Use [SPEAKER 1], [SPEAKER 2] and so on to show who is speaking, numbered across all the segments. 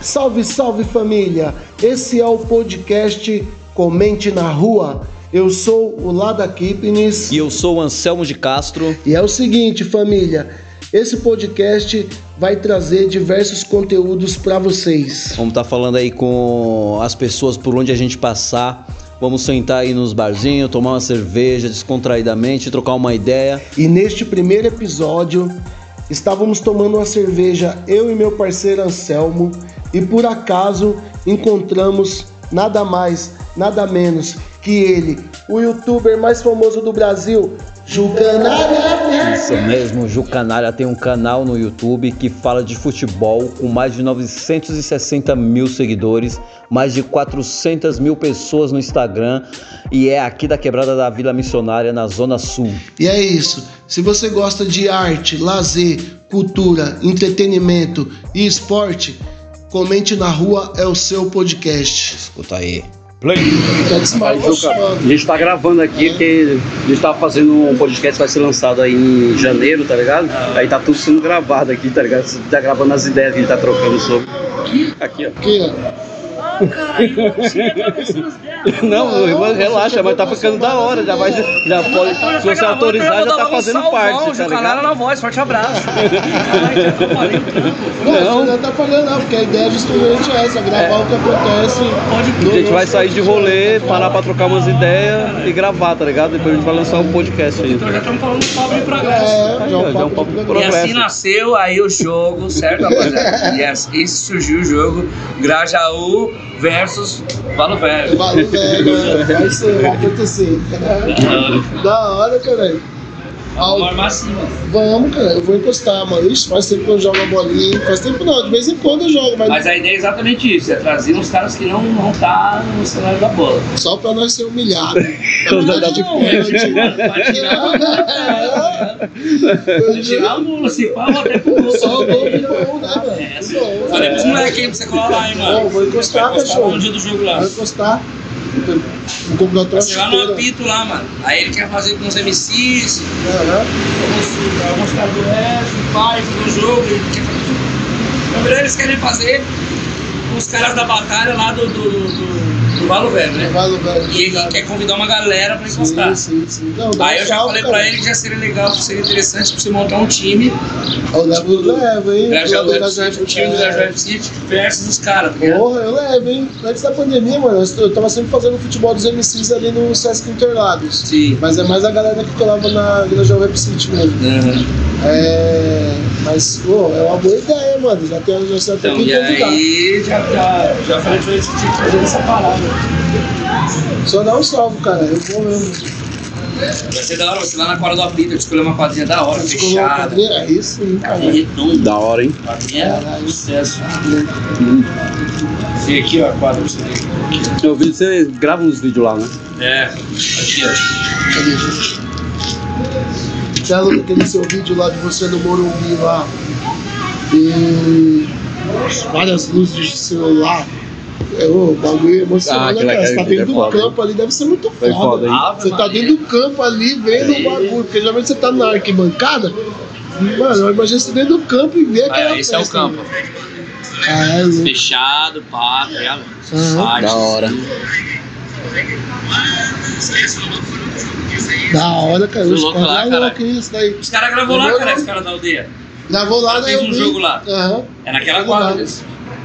[SPEAKER 1] Salve, salve família! Esse é o podcast Comente na Rua. Eu sou o Lada Kipnis.
[SPEAKER 2] E eu sou o Anselmo de Castro.
[SPEAKER 1] E é o seguinte, família. Esse podcast vai trazer diversos conteúdos para vocês.
[SPEAKER 2] Vamos estar tá falando aí com as pessoas por onde a gente passar. Vamos sentar aí nos barzinhos, tomar uma cerveja descontraidamente, trocar uma ideia.
[SPEAKER 1] E neste primeiro episódio, estávamos tomando uma cerveja, eu e meu parceiro Anselmo, e por acaso encontramos nada mais, nada menos que ele, o youtuber mais famoso do Brasil, Jucanalha.
[SPEAKER 2] Isso mesmo, Jucanalha tem um canal no YouTube que fala de futebol com mais de 960 mil seguidores, mais de 400 mil pessoas no Instagram e é aqui da Quebrada da Vila Missionária, na Zona Sul.
[SPEAKER 1] E é isso. Se você gosta de arte, lazer, cultura, entretenimento e esporte, Comente na Rua é o seu podcast.
[SPEAKER 2] Escuta aí.
[SPEAKER 1] Play.
[SPEAKER 3] A gente tá gravando aqui porque a gente tá fazendo um podcast que vai ser lançado aí em janeiro, tá ligado? Aí tá tudo sendo gravado aqui, tá ligado? Você tá gravando as ideias que a gente tá trocando sobre. Aqui, ó.
[SPEAKER 1] Aqui, ó.
[SPEAKER 3] Não, relaxa, mas tá ficando da hora. Já vai, já pode, se você autorizar, já tá fazendo parte. Tá
[SPEAKER 4] ligado? na voz, forte abraço.
[SPEAKER 1] Não, não tá falando não, porque a ideia justamente é essa, gravar o que acontece.
[SPEAKER 3] A gente vai sair de rolê, parar pra trocar umas ideias e gravar, tá ligado? Depois a gente vai lançar um podcast aí.
[SPEAKER 4] Então já estamos falando de pobre progresso.
[SPEAKER 1] É, já é um papo de progresso.
[SPEAKER 4] E assim nasceu aí o jogo, certo, rapaziada? E assim surgiu o jogo Grajaú versus Valo Velho.
[SPEAKER 1] Valo Velho, é. vai ser, vai acontecer. Da hora, caralho.
[SPEAKER 4] Cima.
[SPEAKER 1] Vamos, cara, eu vou encostar, mano. Ixi, faz tempo que eu jogo a bolinha. Faz tempo não, de vez em quando eu jogo, mas.
[SPEAKER 4] Mas a ideia é exatamente isso: é trazer uns caras que não vão estar no cenário da bola.
[SPEAKER 1] Só pra nós ser humilhados.
[SPEAKER 4] Pra dar de pênalti. Pra tirar a mula, se pá, vou até pro gol.
[SPEAKER 1] Só o gol virou um, né, mano?
[SPEAKER 4] É, só. Falei pros moleques aí pra você colar lá, hein, mano.
[SPEAKER 1] Não, vou encostar, cachorro.
[SPEAKER 4] no dia do jogo lá.
[SPEAKER 1] Vou encostar. Comprar outra
[SPEAKER 4] Você lá no apito lá, mano. Aí ele quer fazer com os MCs,
[SPEAKER 1] Uhum.
[SPEAKER 4] alguns caras do resto, pai, fazer o jogo, ele quer fazer tudo. Na verdade, eles querem fazer com os caras da batalha lá do, do, do, do Valo Velho, né?
[SPEAKER 1] Valo velho.
[SPEAKER 4] E ele quer convidar uma galera pra encostar.
[SPEAKER 1] Sim, sim, sim. Não,
[SPEAKER 4] Aí eu já falei
[SPEAKER 1] cara.
[SPEAKER 4] pra ele que já seria legal, seria interessante pra você montar um time.
[SPEAKER 1] Eu levo, eu levo, hein?
[SPEAKER 4] Grajaú FC, o time do Grajaú FC versus os caras, tá ligado?
[SPEAKER 1] Porra, eu levo, hein? Antes da pandemia, mano, eu tava sempre fazendo futebol dos MCs ali no Sesc Interlagos.
[SPEAKER 4] Sim.
[SPEAKER 1] Mas é mais a galera que colava na Grajaú City mesmo.
[SPEAKER 4] Uhum.
[SPEAKER 1] É. Mas, pô, é uma boa ideia, mano. Já tem já até
[SPEAKER 4] Então,
[SPEAKER 1] quem
[SPEAKER 4] e
[SPEAKER 1] convidar.
[SPEAKER 4] aí, já, já, já falei pra que tinha que fazer essa parada.
[SPEAKER 1] Só dá um salve, cara. Eu vou mesmo.
[SPEAKER 4] Vai ser da hora, você lá na quadra do apito, eu escolhi uma quadrinha da hora,
[SPEAKER 1] uma
[SPEAKER 4] fechada.
[SPEAKER 1] quadrilha? É isso sim, cara.
[SPEAKER 4] Redondo.
[SPEAKER 3] Da hora, hein?
[SPEAKER 4] Quadrinha é sucesso. Tem aqui, ó, a quadra pra você ver.
[SPEAKER 3] Eu vi você grava uns vídeos lá, né?
[SPEAKER 4] É, aqui, ó.
[SPEAKER 1] Já lembra aquele seu vídeo lá de você no Morumbi lá. E. Várias luzes de celular. É, ô, o bagulho é emocionante,
[SPEAKER 3] Ah,
[SPEAKER 1] né, cara? Você tá
[SPEAKER 3] aquele
[SPEAKER 1] dentro
[SPEAKER 3] é
[SPEAKER 1] do
[SPEAKER 3] foda,
[SPEAKER 1] campo ali, deve ser muito
[SPEAKER 3] Foi
[SPEAKER 1] foda.
[SPEAKER 3] foda, hein?
[SPEAKER 1] Você tá dentro do campo ali, vendo o bagulho, porque geralmente você tá na arquibancada. Mano, imagina você dentro do campo e ver aquela
[SPEAKER 4] Ah, esse é o
[SPEAKER 1] festa,
[SPEAKER 4] campo.
[SPEAKER 1] mano. Ah, é.
[SPEAKER 4] Fechado, pá, tá ligado?
[SPEAKER 3] Da hora.
[SPEAKER 1] Da hora, cara. Os caras
[SPEAKER 4] lá,
[SPEAKER 1] é
[SPEAKER 4] caralho.
[SPEAKER 1] louco isso daí.
[SPEAKER 4] Os caras gravou lá, cara, esse cara da aldeia.
[SPEAKER 1] Gravou lá, né?
[SPEAKER 4] Fez
[SPEAKER 1] eu
[SPEAKER 4] um
[SPEAKER 1] vi.
[SPEAKER 4] jogo lá. É naquela quadra que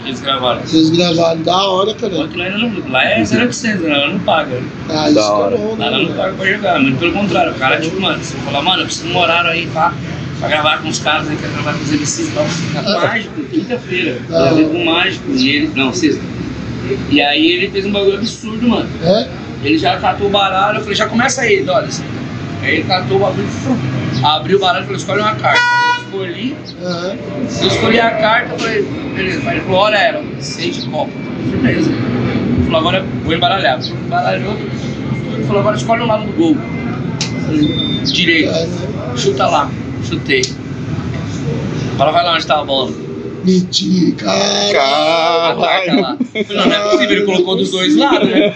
[SPEAKER 4] Eles gravaram.
[SPEAKER 1] Vocês gravaram, da hora, cara.
[SPEAKER 4] Lá, não, lá é 0%, né? Lá não paga.
[SPEAKER 1] Ah, isso
[SPEAKER 3] Da
[SPEAKER 1] que
[SPEAKER 3] hora.
[SPEAKER 1] é bom, né?
[SPEAKER 4] Lá não paga pra jogar, muito pelo contrário. O cara, tipo, mano, você fala, mano, eu preciso de um horário aí pá, pra gravar com os caras, aí, quero gravar com os MCs e tal. Fica mágico, quinta-feira.
[SPEAKER 1] Ah.
[SPEAKER 4] Gravei com o mágico. E ele. Não, sexta. E aí ele fez um bagulho absurdo, mano.
[SPEAKER 1] É?
[SPEAKER 4] Ele já catou o baralho, eu falei, já começa aí, Doris. Aí ele catou o bagulho, abriu o baralho e falou, escolhe uma carta. Eu escolhi,
[SPEAKER 1] Aham.
[SPEAKER 4] eu escolhi a carta, eu falei, beleza. Aí ele falou, olha ela, seis de copo. Firmeza. Ele falou, agora vou embaralhar. Embaralhou. Ele falou, agora escolhe um lado do gol. Falei, Direito. Chuta lá. Chutei. Agora vai lá onde tá a bola.
[SPEAKER 1] Mentira,
[SPEAKER 4] A quarta lá. Eu falei, Não, não é possível, ele colocou dos dois lados, né?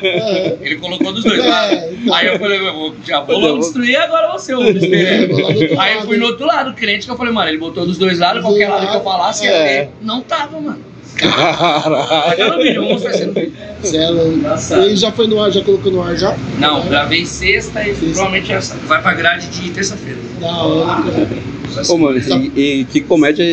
[SPEAKER 4] Ele colocou dos dois
[SPEAKER 1] É,
[SPEAKER 4] lados.
[SPEAKER 1] então.
[SPEAKER 4] Aí eu falei, já vou
[SPEAKER 3] Eu
[SPEAKER 4] logo
[SPEAKER 3] vou-
[SPEAKER 4] destruir, agora você, ô
[SPEAKER 1] É, vou
[SPEAKER 4] Aí eu fui no outro lado, o crente que eu falei, mano, ele botou dos dois lados,
[SPEAKER 1] Dos
[SPEAKER 4] qualquer lado que eu falasse,
[SPEAKER 3] é.
[SPEAKER 4] não tava, mano.
[SPEAKER 3] Caralho.
[SPEAKER 1] Zé, Ele já foi no ar, já colocou no ar já?
[SPEAKER 4] Não, gravei sexta e provavelmente essa- vai pra grade de terça-feira.
[SPEAKER 1] Da hora, cara.
[SPEAKER 3] Ô, mano, e, e que comédia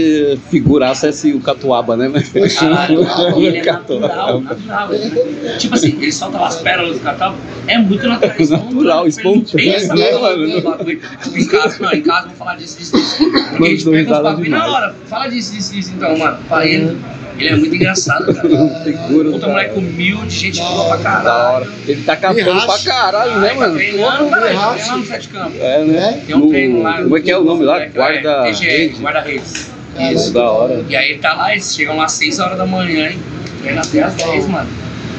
[SPEAKER 3] figuraça esse o Catuaba, né? velho?
[SPEAKER 4] Caralho, ele é
[SPEAKER 3] Catuaba.
[SPEAKER 4] natural, natural. né? Tipo assim, ele solta as pérolas do catálogo, é muito natural.
[SPEAKER 3] Natural,
[SPEAKER 4] Ele não
[SPEAKER 3] espontâneo,
[SPEAKER 4] pensa,
[SPEAKER 3] né, mano?
[SPEAKER 4] Tipo, em casa, não, em casa vou falar disso, disso, disso. Porque a gente pega
[SPEAKER 3] risada
[SPEAKER 4] bagulho na hora. Fala disso, disso, disso, então, mano. Ele. Ele é muito engraçado, cara.
[SPEAKER 3] Figura,
[SPEAKER 4] Puta moleque humilde, gente boa pra
[SPEAKER 3] Da
[SPEAKER 4] caralho.
[SPEAKER 3] hora. Ele tá capando pra caralho, né,
[SPEAKER 4] tá
[SPEAKER 3] mano?
[SPEAKER 4] Treinando, cara,
[SPEAKER 1] Mirrache.
[SPEAKER 4] treinando no sete campos.
[SPEAKER 3] É, né?
[SPEAKER 4] Tem um
[SPEAKER 3] No-
[SPEAKER 4] treino lá.
[SPEAKER 3] Como é que é o nome lá?
[SPEAKER 4] É,
[SPEAKER 3] Guarda.
[SPEAKER 4] EGR,
[SPEAKER 3] rede?
[SPEAKER 4] Guarda-redes.
[SPEAKER 1] Caralho.
[SPEAKER 3] Isso, da hora.
[SPEAKER 4] E aí ele tá lá, eles chegam lá às 6 horas da manhã, hein? Treina até às 10, mano.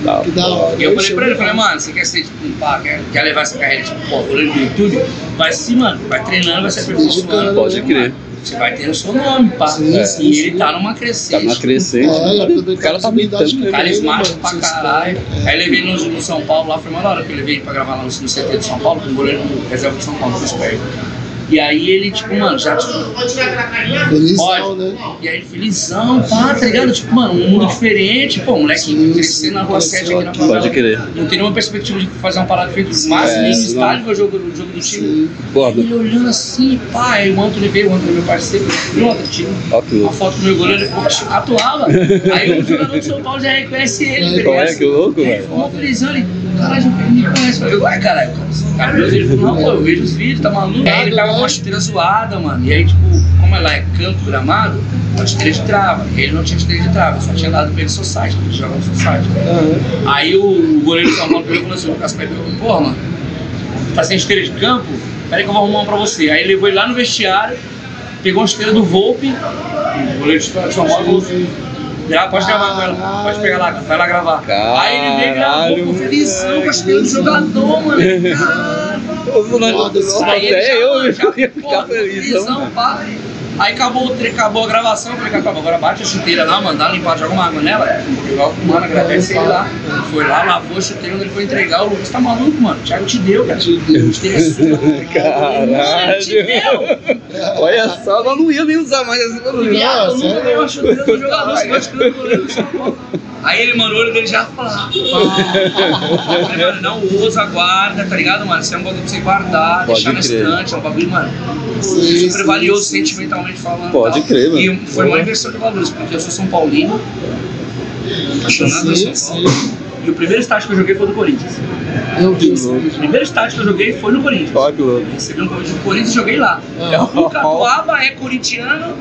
[SPEAKER 3] Da
[SPEAKER 1] Que da hora.
[SPEAKER 4] E eu falei pra ele, falei, mano, você quer ser, tipo, um pá, quer, quer levar essa carreira, tipo, pô, olhando no YouTube? Vai sim, mano, vai treinando, vai se aperfeiçoando.
[SPEAKER 3] Pode crer.
[SPEAKER 4] Você vai ter o seu nome, pá.
[SPEAKER 1] Sim,
[SPEAKER 4] e
[SPEAKER 1] sim,
[SPEAKER 4] ele
[SPEAKER 1] sim.
[SPEAKER 4] tá numa
[SPEAKER 3] Tá
[SPEAKER 4] crescente.
[SPEAKER 3] crescente.
[SPEAKER 1] É, já aproveitar
[SPEAKER 3] O cara tá mitando,
[SPEAKER 1] que
[SPEAKER 4] Carismático pra caralho. Aí levei no, no São Paulo lá, foi uma hora que eu levei ele pra gravar lá no, no CT de São Paulo, com o goleiro do reserva de São Paulo, do Esperto. E aí ele, tipo, mano, já tipo,
[SPEAKER 1] é Felizão,
[SPEAKER 4] Pode.
[SPEAKER 1] né?
[SPEAKER 4] E aí, felizão, pá, tá ligado? Tipo, mano, um mundo diferente, pô, moleque crescer na rua
[SPEAKER 1] cresceu
[SPEAKER 4] 7 aqui na favela.
[SPEAKER 3] Pode crer.
[SPEAKER 4] Não tem nenhuma perspectiva de fazer uma parada feita do máximo,
[SPEAKER 3] É,
[SPEAKER 4] nem no estádio o jogo, o jogo do time.
[SPEAKER 3] Pô,
[SPEAKER 4] Ele olhando assim, pá, aí o Antônio veio, o Antônio é meu parceiro, viu, Antônio, tira uma foto do meu goleiro, ele poxa, atuava. Aí o jogador do São Paulo já reconhece ele, tá
[SPEAKER 3] Qual é
[SPEAKER 4] ligado?
[SPEAKER 3] que louco, velho?
[SPEAKER 4] ficou felizão, ele, caralho, ele me conhece. Eu falei, ué, caralho, cara viu os vídeos, falou, não, pô, eu vejo os vídeos, tá maluco? Aí ele tava com uma chuteira zoada, mano, e aí, tipo, como ela é campo gramado, uma chuteira de trava, ele não tinha chuteira de trava, só tinha dado pra ele society, ele joga no society.
[SPEAKER 1] Aham.
[SPEAKER 4] Aí o, o goleiro do São Paulo pegou e falou assim, o Lucas Pepe, porra, mano, tá sem chuteira de campo? Peraí que eu vou arrumar uma pra você. Aí ele levou ele lá no vestiário, pegou uma chuteira do Volpe, o goleiro de São Paulo já, pode gravar com ela, pode pegar lá, vai lá gravar. Aí ele veio e gravou,
[SPEAKER 3] Caralho,
[SPEAKER 4] ficou felizão com a chuteira do jogador, mano. Caralho.
[SPEAKER 1] Foda esse
[SPEAKER 4] Aí ele
[SPEAKER 3] Até eu ia ficar feliz.
[SPEAKER 4] felizão, pá. Aí acabou, acabou a gravação, eu falei, acabou, agora bate a chuteira lá, uma limpada, joga uma água nela. Igual o mano, agradece ele lá. Foi lá, lavou a chuteira, ele foi entregar, o Lucas tá maluco, mano. O Thiago te deu, cara.
[SPEAKER 1] Te deu.
[SPEAKER 4] A chuteira é sua. Te
[SPEAKER 3] Caralho.
[SPEAKER 4] deu.
[SPEAKER 3] Olha só, nós não ia nem usar mais esse bagulho.
[SPEAKER 4] Viado, eu
[SPEAKER 1] sério?
[SPEAKER 4] nunca ganhei uma chuteira do jogador, gosta de goleiro do Paulo. Aí ele, mano, o olho dele já fala. Falei, mano, não usa, guarda, tá ligado, mano? Isso é um bagulho pra você guardar,
[SPEAKER 3] Pode
[SPEAKER 4] deixar na
[SPEAKER 3] crer.
[SPEAKER 4] estante, é um bagulho, mano,
[SPEAKER 1] Sim,
[SPEAKER 4] super valioso sentimentalmente falando.
[SPEAKER 3] Pode
[SPEAKER 4] tal.
[SPEAKER 3] crer, mano.
[SPEAKER 4] E foi uma inversão de valores, porque eu sou São Paulino, apaixonado por São Paulo.
[SPEAKER 1] sim.
[SPEAKER 4] E o primeiro estágio que eu joguei foi do Corinthians.
[SPEAKER 1] Eu vi esse
[SPEAKER 4] O primeiro estágio que eu joguei foi no Corinthians.
[SPEAKER 3] Olha que louco.
[SPEAKER 4] Recebi um convite do Corinthians e joguei lá.
[SPEAKER 1] Ah.
[SPEAKER 4] O Catuaba é corintiano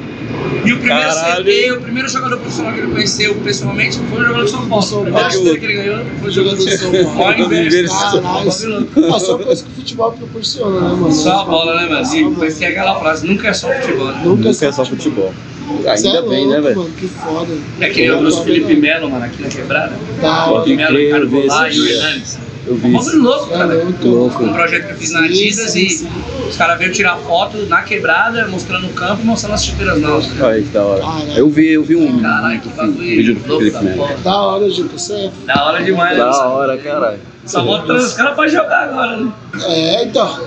[SPEAKER 4] e o primeiro
[SPEAKER 3] Caralho.
[SPEAKER 4] CT, o primeiro jogador profissional que ele conheceu pessoalmente foi o jogador do São Paulo.
[SPEAKER 1] São
[SPEAKER 4] O primeiro que ele ganhou foi o jogador do São Paulo. Olha o
[SPEAKER 3] Inverso.
[SPEAKER 4] inverso.
[SPEAKER 1] Caralho, isso- só coisa que o futebol proporciona, né, mano?
[SPEAKER 4] Só a bola, né, mano? E vai aquela frase, nunca é só futebol. né?
[SPEAKER 1] Nunca
[SPEAKER 3] Nunca é só futebol.
[SPEAKER 1] Cê é
[SPEAKER 3] Ainda bem, né,
[SPEAKER 1] louco,
[SPEAKER 3] velho?
[SPEAKER 1] Mano, que foda.
[SPEAKER 4] É que nem eu trouxe o Felipe Melo, mano, aqui na quebrada.
[SPEAKER 1] Hora.
[SPEAKER 4] Felipe Melo, Ricardo Goulart e o. Hernandes.
[SPEAKER 3] Eu
[SPEAKER 4] Um
[SPEAKER 3] vi
[SPEAKER 4] bagulho
[SPEAKER 3] isso.
[SPEAKER 4] louco,
[SPEAKER 1] É
[SPEAKER 4] cara.
[SPEAKER 1] louco.
[SPEAKER 3] Louco.
[SPEAKER 4] Um projeto que eu fiz na
[SPEAKER 1] Sim,
[SPEAKER 4] Adidas
[SPEAKER 1] sim,
[SPEAKER 4] e
[SPEAKER 1] sim.
[SPEAKER 4] os caras veio tirar foto na quebrada, mostrando o campo e mostrando as chuteiras novas. né?
[SPEAKER 3] Olha que da hora.
[SPEAKER 1] Caralho.
[SPEAKER 3] Eu vi, eu vi um
[SPEAKER 4] Caralho, que bagulho
[SPEAKER 3] vídeo do
[SPEAKER 4] louco
[SPEAKER 3] Felipe
[SPEAKER 4] da
[SPEAKER 3] Melo.
[SPEAKER 1] Da hora, Juca. Você é.
[SPEAKER 4] Da hora demais, né?
[SPEAKER 3] Da hora, caralho.
[SPEAKER 4] Só mostrando os caras pra jogar agora, né?
[SPEAKER 1] É, então.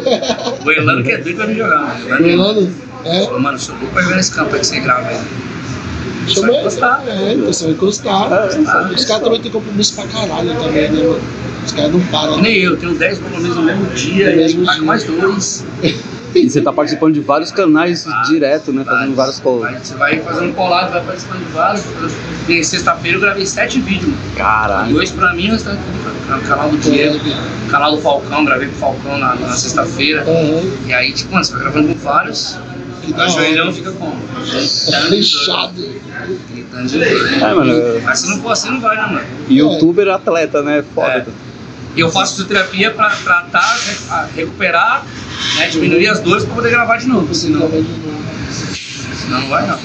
[SPEAKER 4] O Elano que é doido pra me jogar, mano. O Elano
[SPEAKER 1] é.
[SPEAKER 4] falou, mano, sou louco pra jogar nesse campo aí que você grava aí.
[SPEAKER 1] Chama ele. É, você vai encostar.
[SPEAKER 4] Ah,
[SPEAKER 1] Os caras também têm compromisso pra caralho também, né, mano? Os caras não param.
[SPEAKER 4] Nem eu, tenho 10 compromissos no mesmo dia,
[SPEAKER 1] No
[SPEAKER 4] e
[SPEAKER 1] mesmo dia.
[SPEAKER 4] mais dois.
[SPEAKER 3] E você tá participando de vários canais direto, né? Fazendo vários colos.
[SPEAKER 4] Você vai fazendo colado, vai participando de vários. E sexta-feira eu gravei sete vídeos, mano.
[SPEAKER 3] Caralho.
[SPEAKER 4] Dois pra mim, o restante tudo pra- no canal do Diego, canal do Falcão, gravei com o Falcão na, na sexta-feira.
[SPEAKER 1] Aham.
[SPEAKER 4] E aí, tipo, mano, você vai gravando com vários,
[SPEAKER 1] Que da
[SPEAKER 4] o joelhão fica como?
[SPEAKER 1] Fechado.
[SPEAKER 4] De.
[SPEAKER 3] É, mano.
[SPEAKER 4] Mas se não for assim, não vai, né, mano?
[SPEAKER 3] Youtuber atleta, né? Foda.
[SPEAKER 4] E eu faço fisioterapia pra tratar, né, a recuperar, né, diminuir as dores pra poder gravar de novo, senão, senão não vai não.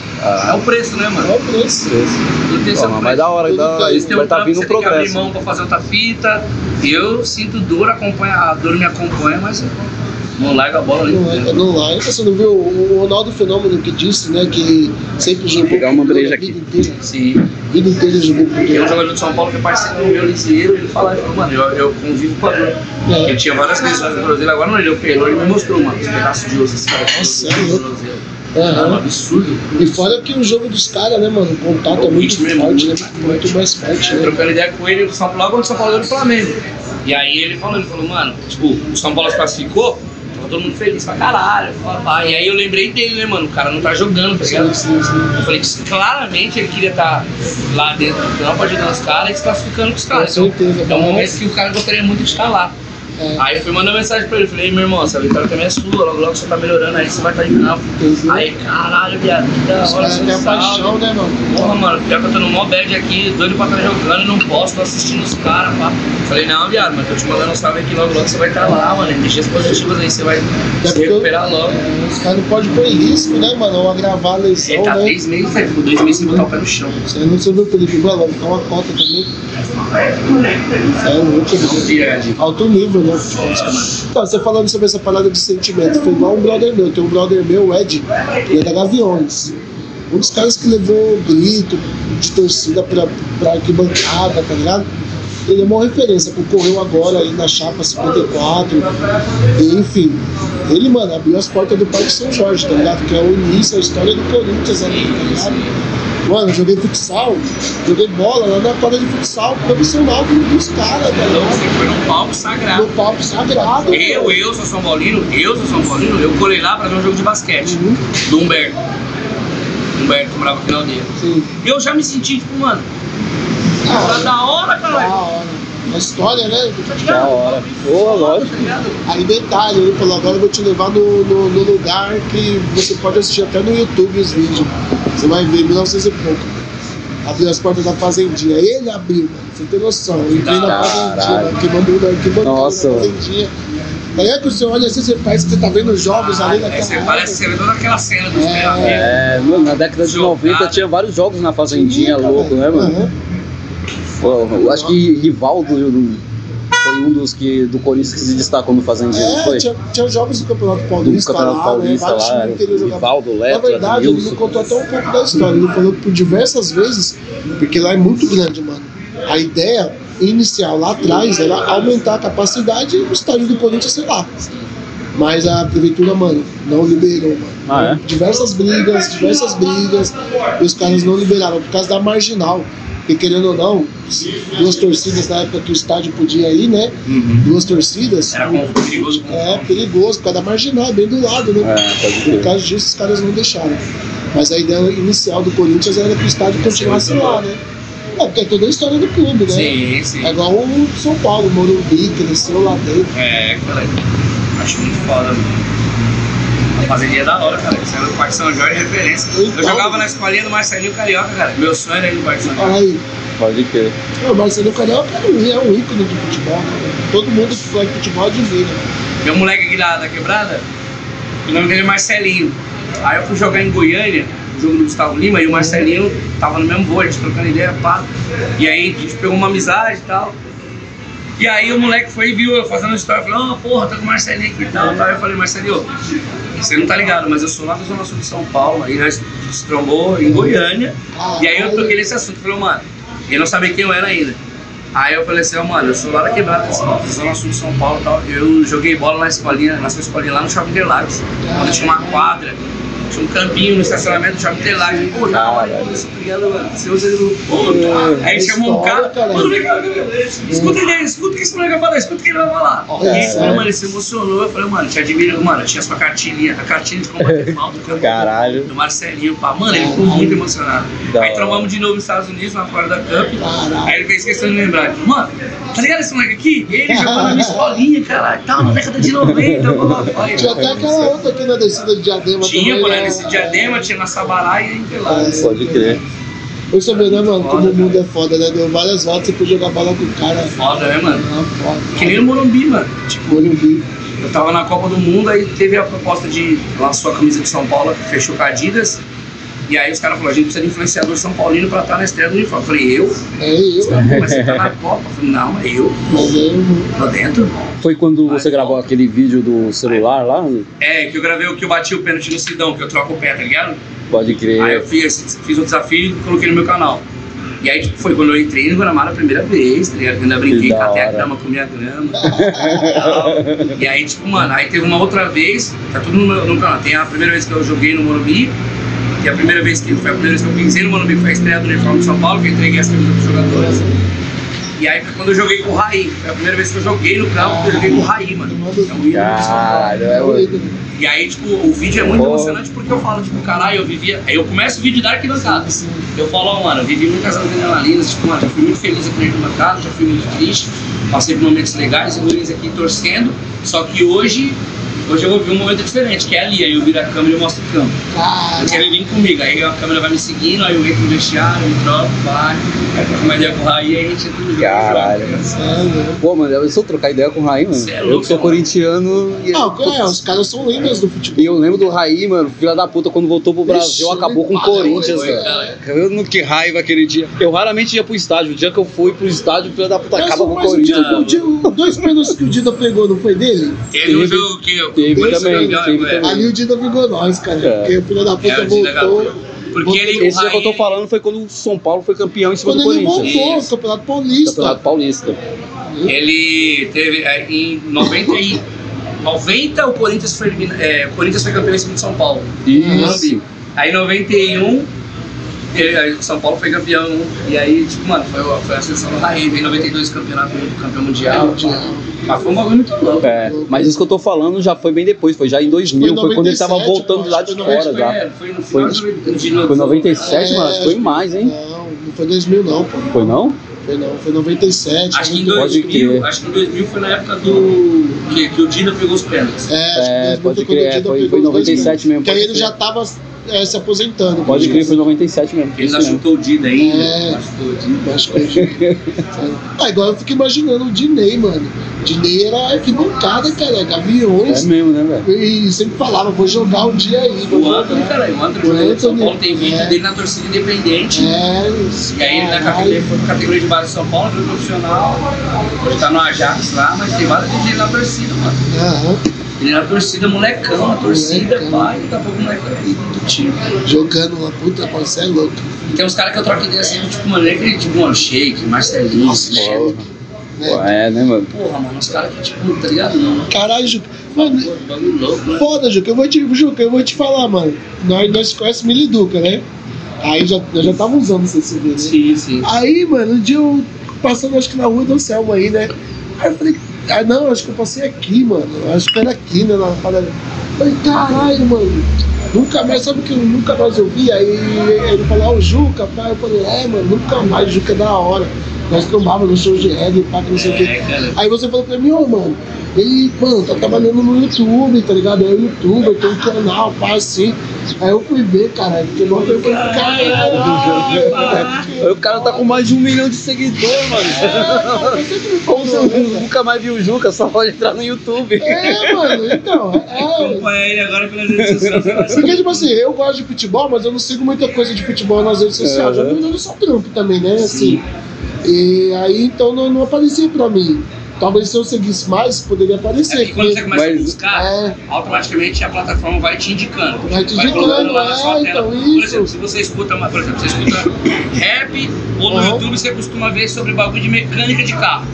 [SPEAKER 4] É o preço, né,
[SPEAKER 1] É
[SPEAKER 4] mano?
[SPEAKER 1] o preço.
[SPEAKER 4] Tudo tem seu
[SPEAKER 3] mas
[SPEAKER 4] preço.
[SPEAKER 3] vai da hora, da,
[SPEAKER 1] tem.
[SPEAKER 3] isso
[SPEAKER 4] Tem
[SPEAKER 3] vai
[SPEAKER 4] um
[SPEAKER 3] estar
[SPEAKER 4] trampo
[SPEAKER 3] vindo um
[SPEAKER 4] você tem que abrir
[SPEAKER 3] progresso.
[SPEAKER 4] mão pra fazer outra fita. Eu sinto dor, acompanha, a dor me acompanha, mas Não larga a bola ali.
[SPEAKER 1] Não larga, não larga. Você não viu o Ronaldo Fenômeno que disse, né? Que sempre jogou.
[SPEAKER 3] pegar uma breja
[SPEAKER 1] a vida
[SPEAKER 3] aqui.
[SPEAKER 1] Inteira,
[SPEAKER 4] Sim.
[SPEAKER 1] a vida inteira jogou com
[SPEAKER 4] Tem um jogador de São Paulo que é parceiro do meu liceiro, ele fala, ele falou, mano, eu, eu convivo com a dor.
[SPEAKER 1] É.
[SPEAKER 4] Ele tinha várias questões no Cruzeiro, agora não, ele operou, ele me mostrou, mano, os pedaços de osso, esse cara.
[SPEAKER 1] Nossa, é louco.
[SPEAKER 4] tornozelo.
[SPEAKER 1] Aham.
[SPEAKER 4] É um absurdo.
[SPEAKER 1] E fora que o jogo dos caras, né, mano? O contato é
[SPEAKER 4] O
[SPEAKER 1] muito
[SPEAKER 4] é
[SPEAKER 1] forte,
[SPEAKER 4] muito
[SPEAKER 1] né? Muito mais forte,
[SPEAKER 4] Eu
[SPEAKER 1] né?
[SPEAKER 4] trocando ideia com ele do São Paulo, quando o São Paulo era do Flamengo. E aí ele falou, ele falou, mano, tipo, o São Paulo se classificou, todo mundo feliz pra caralho. pá. E aí eu lembrei dele, né, mano? O cara não tá jogando, tá ligado? Eu falei que claramente ele queria estar lá dentro do campo, ajudando os caras e se classificando com os caras.
[SPEAKER 1] Certeza,
[SPEAKER 4] É um momento que o cara gostaria muito de estar lá.
[SPEAKER 1] É.
[SPEAKER 4] Aí eu fui mandar mensagem pra ele, falei, "Ei, meu irmão, essa vitória também é sua, logo logo você tá melhorando, aí você vai estar em.
[SPEAKER 1] Entendi.
[SPEAKER 4] Aí, caralho, viado, que da
[SPEAKER 1] Os
[SPEAKER 4] hora,
[SPEAKER 1] caras
[SPEAKER 4] você salve.
[SPEAKER 1] paixão, né, mano?
[SPEAKER 4] Porra, mano, pior que eu tô no mó bad aqui, doido pra estar jogando e não posso, tô assistindo os caras, pá. Falei, não, viado, mas tô te mandando um salve aqui logo, logo você vai estar lá, mano. Energias positivas aí, você vai se
[SPEAKER 1] porque eu-
[SPEAKER 4] recuperar logo.
[SPEAKER 1] É, os caras não podem pôr em risco, né, mano? Ou agravar a lesão,
[SPEAKER 4] Ele tá
[SPEAKER 1] né?
[SPEAKER 4] três meses, velho, ficou dois meses sem botar o pé no chão.
[SPEAKER 1] Você não se viu o Felipe vai ficar uma cota também. É louco, mano.
[SPEAKER 4] Viagem.
[SPEAKER 1] Então, você falando sobre essa parada de sentimento, foi igual um brother meu. Tem um brother meu, o Ed, ele é da Gaviões. Um dos caras que levou grito de torcida pra, pra arquibancada, tá ligado? Ele é uma referência, concorreu agora aí na chapa 54. E, enfim, ele, mano, abriu as portas do Parque São Jorge, tá ligado? Que é o início, a história do Corinthians ali, tá ligado? Mano, eu joguei futsal, joguei bola lá na quadra de futsal profissional dos caras, tá
[SPEAKER 4] Então
[SPEAKER 1] ligado?
[SPEAKER 4] você foi num palco sagrado.
[SPEAKER 1] No papo sagrado.
[SPEAKER 4] Eu, eu sou São Paulino, eu sou São Paulino, eu colei lá pra ver um jogo de basquete
[SPEAKER 1] Uhum.
[SPEAKER 4] do Humberto. Humberto morava aqui na aldeia.
[SPEAKER 1] Sim.
[SPEAKER 4] Eu já me senti, tipo, mano,
[SPEAKER 1] Ah,
[SPEAKER 4] tá da hora,
[SPEAKER 1] da
[SPEAKER 4] caralho.
[SPEAKER 1] hora. A história, né?
[SPEAKER 3] Da hora. Pô, lógico.
[SPEAKER 1] Aí detalhe, ele falou, agora eu vou te levar no, no, no lugar que você pode assistir até no YouTube os vídeos. Você vai ver, 1900 e pouco. Abriu as portas da fazendinha. Ele abriu, mano. Você tem noção. Eu entrei na fazendinha, mano. Que mandou na arquibancada fazendinha. Daí é que você olha assim, você parece que você tá vendo os jogos ali
[SPEAKER 4] Aí
[SPEAKER 1] naquela
[SPEAKER 4] você
[SPEAKER 1] época.
[SPEAKER 4] parece que você vê toda aquela cena dos
[SPEAKER 1] É.
[SPEAKER 3] É, mano, na década de 90 tinha vários jogos na Fazendinha,
[SPEAKER 1] Sim,
[SPEAKER 3] louco, né, mano?
[SPEAKER 1] Aham.
[SPEAKER 3] Eu acho que Rivaldo foi um dos que, do Corinthians que se destacou no Fazendinha, não
[SPEAKER 1] É,
[SPEAKER 3] foi?
[SPEAKER 1] tinha, tinha os jogos do Campeonato
[SPEAKER 3] Do
[SPEAKER 1] Paulista
[SPEAKER 3] Campeonato
[SPEAKER 1] lá,
[SPEAKER 3] Paulista
[SPEAKER 1] né? Vários
[SPEAKER 3] lá. Rivaldo,
[SPEAKER 1] Na
[SPEAKER 3] Letra,
[SPEAKER 1] verdade, ele me contou até um pouco da história. Ele falou por diversas vezes, porque lá é muito grande, mano. A ideia inicial lá atrás era aumentar a capacidade e o estádio do Corinthians, sei lá. Mas a prefeitura, mano, não liberou, mano.
[SPEAKER 3] Ah, é?
[SPEAKER 1] Diversas brigas, diversas brigas, e os caras não liberaram por causa da marginal. Porque querendo ou não, duas torcidas na época que o estádio podia ir, né? Duas torcidas.
[SPEAKER 4] Era com- perigoso
[SPEAKER 1] É perigoso, por causa da marginal, é bem do lado, né?
[SPEAKER 3] É,
[SPEAKER 1] Por causa disso, os caras não deixaram. Mas a ideia inicial do Corinthians era que o estádio continuasse lá, né? É, porque é toda a história do clube, né?
[SPEAKER 4] Sim, sim.
[SPEAKER 1] É igual o São Paulo, o Morumbi, cresceu lá dentro.
[SPEAKER 4] É, cara. Acho muito foda, mano. A fazendinha é da hora, cara. Isso era do Parque São Jorge referência. Eu jogava na escolinha do Marcelinho Carioca, cara. Meu sonho era ir no Parque São Jorge.
[SPEAKER 1] Olha aí,
[SPEAKER 3] Pode crer.
[SPEAKER 1] o Marcelo Carioca é um, é ícone do futebol, né? Todo mundo que gosta de futebol admira.
[SPEAKER 4] Meu moleque aqui da, da quebrada, o nome dele é Marcelinho. Aí eu fui jogar em Goiânia, o jogo do Gustavo Lima, e o Marcelinho tava no mesmo voo, a gente trocando ideia, pá. E aí a gente pegou uma amizade e tal. E aí o moleque foi e viu eu fazendo história, falou, oh, porra, tá com o Marcelinho aqui e tal. Aí eu falei, Marcelinho, você não tá ligado, mas eu sou lá da Zona Sul de São Paulo, aí nós se trombou em Goiânia. E aí eu toquei nesse assunto, falei, mano, ele não sabia quem eu era ainda. Aí eu falei assim, mano, eu sou lá da quebrada, da Zona Sul de São Paulo e tal. Eu joguei bola na escolinha, na sua escolinha lá no Shopping Interlagos. Quando tinha uma quadra, tinha um campinho no estacionamento do Shopping Interlagos. Pô, da do Pô, tá. Aí chamou um cara, mano, vem cá, escuta ele, escuta o que esse moleque vai falar, escuta o que ele vai falar.
[SPEAKER 1] É,
[SPEAKER 4] E aí,
[SPEAKER 1] sério.
[SPEAKER 4] mano, ele se emocionou. Eu falei, mano, te admiro, mano, eu tinha sua cartilha, a cartilha de combater falta do campo
[SPEAKER 3] Caralho.
[SPEAKER 4] do Marcelinho, pá. Mano, ele ficou muito emocionado.
[SPEAKER 3] Da
[SPEAKER 4] aí trombamos de novo nos Estados Unidos, na Florida Cup.
[SPEAKER 1] Caralho.
[SPEAKER 4] Aí ele fez questão de lembrar, mano, tá ligado esse moleque aqui? Ele jogou na minha escolinha, caralho, tal, na década de 90, blá, blá, blá.
[SPEAKER 1] Tinha até aquela outra aqui na descida de Diadema
[SPEAKER 4] Tinha,
[SPEAKER 1] também,
[SPEAKER 4] nesse diadema, tinha na Sabará e lá.
[SPEAKER 1] É.
[SPEAKER 3] Pode crer.
[SPEAKER 1] Eu sabia, né, mano, como o mundo é foda, né? Deu várias voltas e foi jogar bola com o cara.
[SPEAKER 4] Foda, né, mano?
[SPEAKER 1] Ah, foda.
[SPEAKER 4] Que nem no Morumbi, mano. Tipo,
[SPEAKER 1] Morumbi.
[SPEAKER 4] eu tava na Copa do Mundo, aí teve a proposta de lançou a camisa de São Paulo, fechou com a Adidas. E aí os caras falaram, a gente precisa de influenciador São Paulino pra estar na estreia do uniforme. Eu falei, eu?
[SPEAKER 1] É eu.
[SPEAKER 4] Mas você tá na Copa? Eu falei, não, é eu.
[SPEAKER 1] Mas eu.
[SPEAKER 4] Tô dentro.
[SPEAKER 2] Foi quando você gravou aquele vídeo do celular lá?
[SPEAKER 4] É, que eu gravei o que eu bati o pênalti no Sidão, que eu troco o pé, tá ligado?
[SPEAKER 2] Pode crer.
[SPEAKER 4] Aí eu fiz, fiz um desafio e coloquei no meu canal. E aí tipo, foi quando eu entrei no Guanamara a primeira vez, tá ligado? Eu ainda brinquei, catei a grama, comi a grama. e. E aí, tipo, mano, aí teve uma outra vez, tá tudo no, meu- no canal. Tem a primeira vez que eu joguei no Morumbi, e a primeira vez que foi a primeira vez que eu pisei no Morumbi, foi a estreia do uniforme de São Paulo, que eu entreguei as camisas dos jogadores. E aí foi quando eu joguei com o Raí. Foi a primeira vez que eu joguei no campo, que eu joguei com o Raí, mano. É um ídolo.
[SPEAKER 2] Caralho, é,
[SPEAKER 1] É o ídolo.
[SPEAKER 4] E aí, tipo, o vídeo é muito emocionante porque eu falo, tipo, caralho, eu vivia. Aí eu começo o vídeo da arquibancada. Eu falo, ó, mano, eu vivi muitas adrenalinas, tipo, mano, já fui muito feliz aqui na arquibancada, já fui muito triste, passei por momentos legais, e Luiz aqui torcendo. Só que hoje, hoje eu vou ver um momento diferente, que é ali, aí eu viro a câmera e eu mostro o campo.
[SPEAKER 1] Cara,
[SPEAKER 4] Porque ele vem comigo, aí a câmera vai me seguindo, aí eu entro no vestiário, me troco, vai, aí troco uma ideia com o Raí, aí a gente entra no jogo.
[SPEAKER 2] Caralho.
[SPEAKER 4] joga.
[SPEAKER 2] Pô, mano, eu sou trocar ideia com o Raí, mano.
[SPEAKER 4] Cê é
[SPEAKER 2] eu
[SPEAKER 4] louco,
[SPEAKER 2] que sou
[SPEAKER 4] mano.
[SPEAKER 2] corintiano e.
[SPEAKER 1] Não, é, os caras são lendas do futebol.
[SPEAKER 2] E eu lembro do Raí, mano, filha da puta, quando voltou pro Brasil,
[SPEAKER 1] Ixi,
[SPEAKER 2] acabou com o Corinthians, velho. Eu não que raiva aquele dia. Eu raramente ia pro estádio. O dia que eu fui pro estádio, filha da puta, acaba com o Corinthians.
[SPEAKER 1] o dia, o- dois pênaltis que o Dida pegou, não foi dele?
[SPEAKER 4] Teve um
[SPEAKER 2] Teve-
[SPEAKER 4] jogo que eu.
[SPEAKER 2] Teve também, teve
[SPEAKER 4] é.
[SPEAKER 2] também.
[SPEAKER 1] Ali o Dida vingou nós, cara.
[SPEAKER 2] É.
[SPEAKER 1] Porque o filho da puta
[SPEAKER 4] É,
[SPEAKER 1] voltou.
[SPEAKER 4] Porque ele.
[SPEAKER 2] Esse dia que eu tô falando foi quando o São Paulo foi campeão em cima
[SPEAKER 1] Quando
[SPEAKER 2] do
[SPEAKER 1] ele
[SPEAKER 2] Corinthians.
[SPEAKER 1] voltou,
[SPEAKER 4] Isso.
[SPEAKER 1] Campeonato Paulista.
[SPEAKER 2] Campeonato Paulista.
[SPEAKER 4] Ele teve é, em 90 e 90 o Corinthians foi é, o Corinthians foi campeão em cima de São Paulo.
[SPEAKER 2] Isso.
[SPEAKER 4] Aí em 91 o São Paulo foi campeão e aí tipo mano foi, a- foi a seleção do Raí, em 92 campeonato campeão mundial.
[SPEAKER 1] Mundial.
[SPEAKER 4] Mas foi um bagulho muito louco.
[SPEAKER 2] É, mas isso que eu tô falando já foi bem depois, foi já em 2000,
[SPEAKER 1] Foi
[SPEAKER 2] foi, quando ele tava
[SPEAKER 1] 97,
[SPEAKER 2] voltando lá de
[SPEAKER 1] foi
[SPEAKER 2] fora já.
[SPEAKER 4] É, foi no
[SPEAKER 2] Foi-
[SPEAKER 4] final de, de,
[SPEAKER 2] Foi 97,
[SPEAKER 1] É,
[SPEAKER 2] mano, acho que foi mais, hein?
[SPEAKER 1] Não, não foi 2000 não, pô.
[SPEAKER 2] Foi não?
[SPEAKER 1] Foi não, foi 97.
[SPEAKER 4] Acho que em
[SPEAKER 1] muito-
[SPEAKER 2] Pode
[SPEAKER 4] 2000,
[SPEAKER 2] crer.
[SPEAKER 4] acho que em 2000 foi na época do que, que o Dida pegou os pênaltis.
[SPEAKER 1] É, acho que
[SPEAKER 2] É,
[SPEAKER 1] 2000
[SPEAKER 2] pode
[SPEAKER 1] foi quando o
[SPEAKER 2] crer,
[SPEAKER 1] Dida
[SPEAKER 2] foi-
[SPEAKER 1] pegou
[SPEAKER 2] foi
[SPEAKER 1] dois
[SPEAKER 2] 97 mesmo,
[SPEAKER 1] Porque aí ele já tava é, se aposentando.
[SPEAKER 2] Pode crer, foi 97 mesmo.
[SPEAKER 4] Ele
[SPEAKER 2] isso mesmo.
[SPEAKER 4] chutou o Dida ainda.
[SPEAKER 1] É.
[SPEAKER 4] chutou o Dida.
[SPEAKER 1] Acho que Ah, igual eu fico imaginando o Dinei, mano. Dinei era arquibancada, cara,
[SPEAKER 2] É
[SPEAKER 1] gaviões.
[SPEAKER 2] mesmo, né, velho?
[SPEAKER 1] E sempre falava, vou jogar um dia aí.
[SPEAKER 4] O Anthony,
[SPEAKER 1] jogar.
[SPEAKER 4] cara, o Anthony,
[SPEAKER 1] O
[SPEAKER 4] jogador de São
[SPEAKER 1] Anthony,
[SPEAKER 4] Paulo, tem vídeo
[SPEAKER 1] é.
[SPEAKER 4] dele na torcida independente.
[SPEAKER 1] É,
[SPEAKER 4] E aí ele na
[SPEAKER 1] caralho.
[SPEAKER 4] categoria, foi pra categoria de base de São Paulo, foi profissional. Hoje tá no Ajax lá, mas tem vários vídeos dele na torcida, mano.
[SPEAKER 1] Aham,
[SPEAKER 4] Ele na torcida, molecão, na torcida,
[SPEAKER 1] Molecão.
[SPEAKER 4] pai, daqui a pouco o moleque do time.
[SPEAKER 1] jogando lá, puta, pô, você é louco.
[SPEAKER 4] Tem uns caras que eu troco ideia assim, tipo, mano, nem aquele tipo, mano, Shake, Marcelinho,
[SPEAKER 1] Nossa,
[SPEAKER 4] Neto.
[SPEAKER 1] Né?
[SPEAKER 2] Pô, É, né, mano?
[SPEAKER 4] Porra, mano, os caras que, tipo, tá ligado? Não.
[SPEAKER 1] Caralho, Juca. Mano,
[SPEAKER 4] louco, né?
[SPEAKER 1] foda, Juca. Eu vou te, Juca, eu vou te falar, mano. Nós, nós conhecemos Miliduca, né? Aí já, nós já tava usando esse CD, né?
[SPEAKER 4] Sim, sim.
[SPEAKER 1] Aí, mano, um dia eu passando, acho que na rua do Anselmo aí, né? Aí eu falei, ah não, acho que eu passei aqui, mano. Acho que era aqui, né? Na padaria. Falei, caralho, mano. Nunca mais, sabe o que eu nunca mais ouvi? Aí ele falou, ah, o Juca, pai. Eu falei, é, mano, nunca mais, Juca é da hora. Nós trombávamos no show de reggae, pá, que não sei o quê.
[SPEAKER 4] É, cara.
[SPEAKER 1] Aí você falou pra mim, ô, mano, ele, mano, tá trabalhando no YouTube, tá ligado? É o youtuber, tem um canal, pá, assim. Aí eu fui ver, cara, porque não eu falei, caralho.
[SPEAKER 2] O cara tá com mais de um milhão de seguidores, mano. Como você nunca mais viu o Juca, só pode entrar no YouTube.
[SPEAKER 1] É, mano, então, é.
[SPEAKER 4] Acompanha ele agora pelas redes sociais.
[SPEAKER 1] Porque, tipo assim, eu gosto de futebol, mas eu não sigo muita coisa de futebol nas redes sociais.
[SPEAKER 2] Uhum.
[SPEAKER 1] Eu não sou trampo também, né? Assim. E aí, então, não, não aparecia pra mim. Talvez se eu seguisse mais, poderia
[SPEAKER 4] É
[SPEAKER 1] aparecer.
[SPEAKER 4] que quando você começa
[SPEAKER 2] Mas-
[SPEAKER 4] a buscar,
[SPEAKER 1] É.
[SPEAKER 4] automaticamente a plataforma vai te indicando.
[SPEAKER 1] Vai te indicando,
[SPEAKER 4] lá na
[SPEAKER 1] é, então,
[SPEAKER 4] Por
[SPEAKER 1] isso.
[SPEAKER 4] exemplo, se você escuta, uma, por exemplo, você escuta rap ou no
[SPEAKER 1] Uhum.
[SPEAKER 4] YouTube você costuma ver sobre bagulho de mecânica de carro.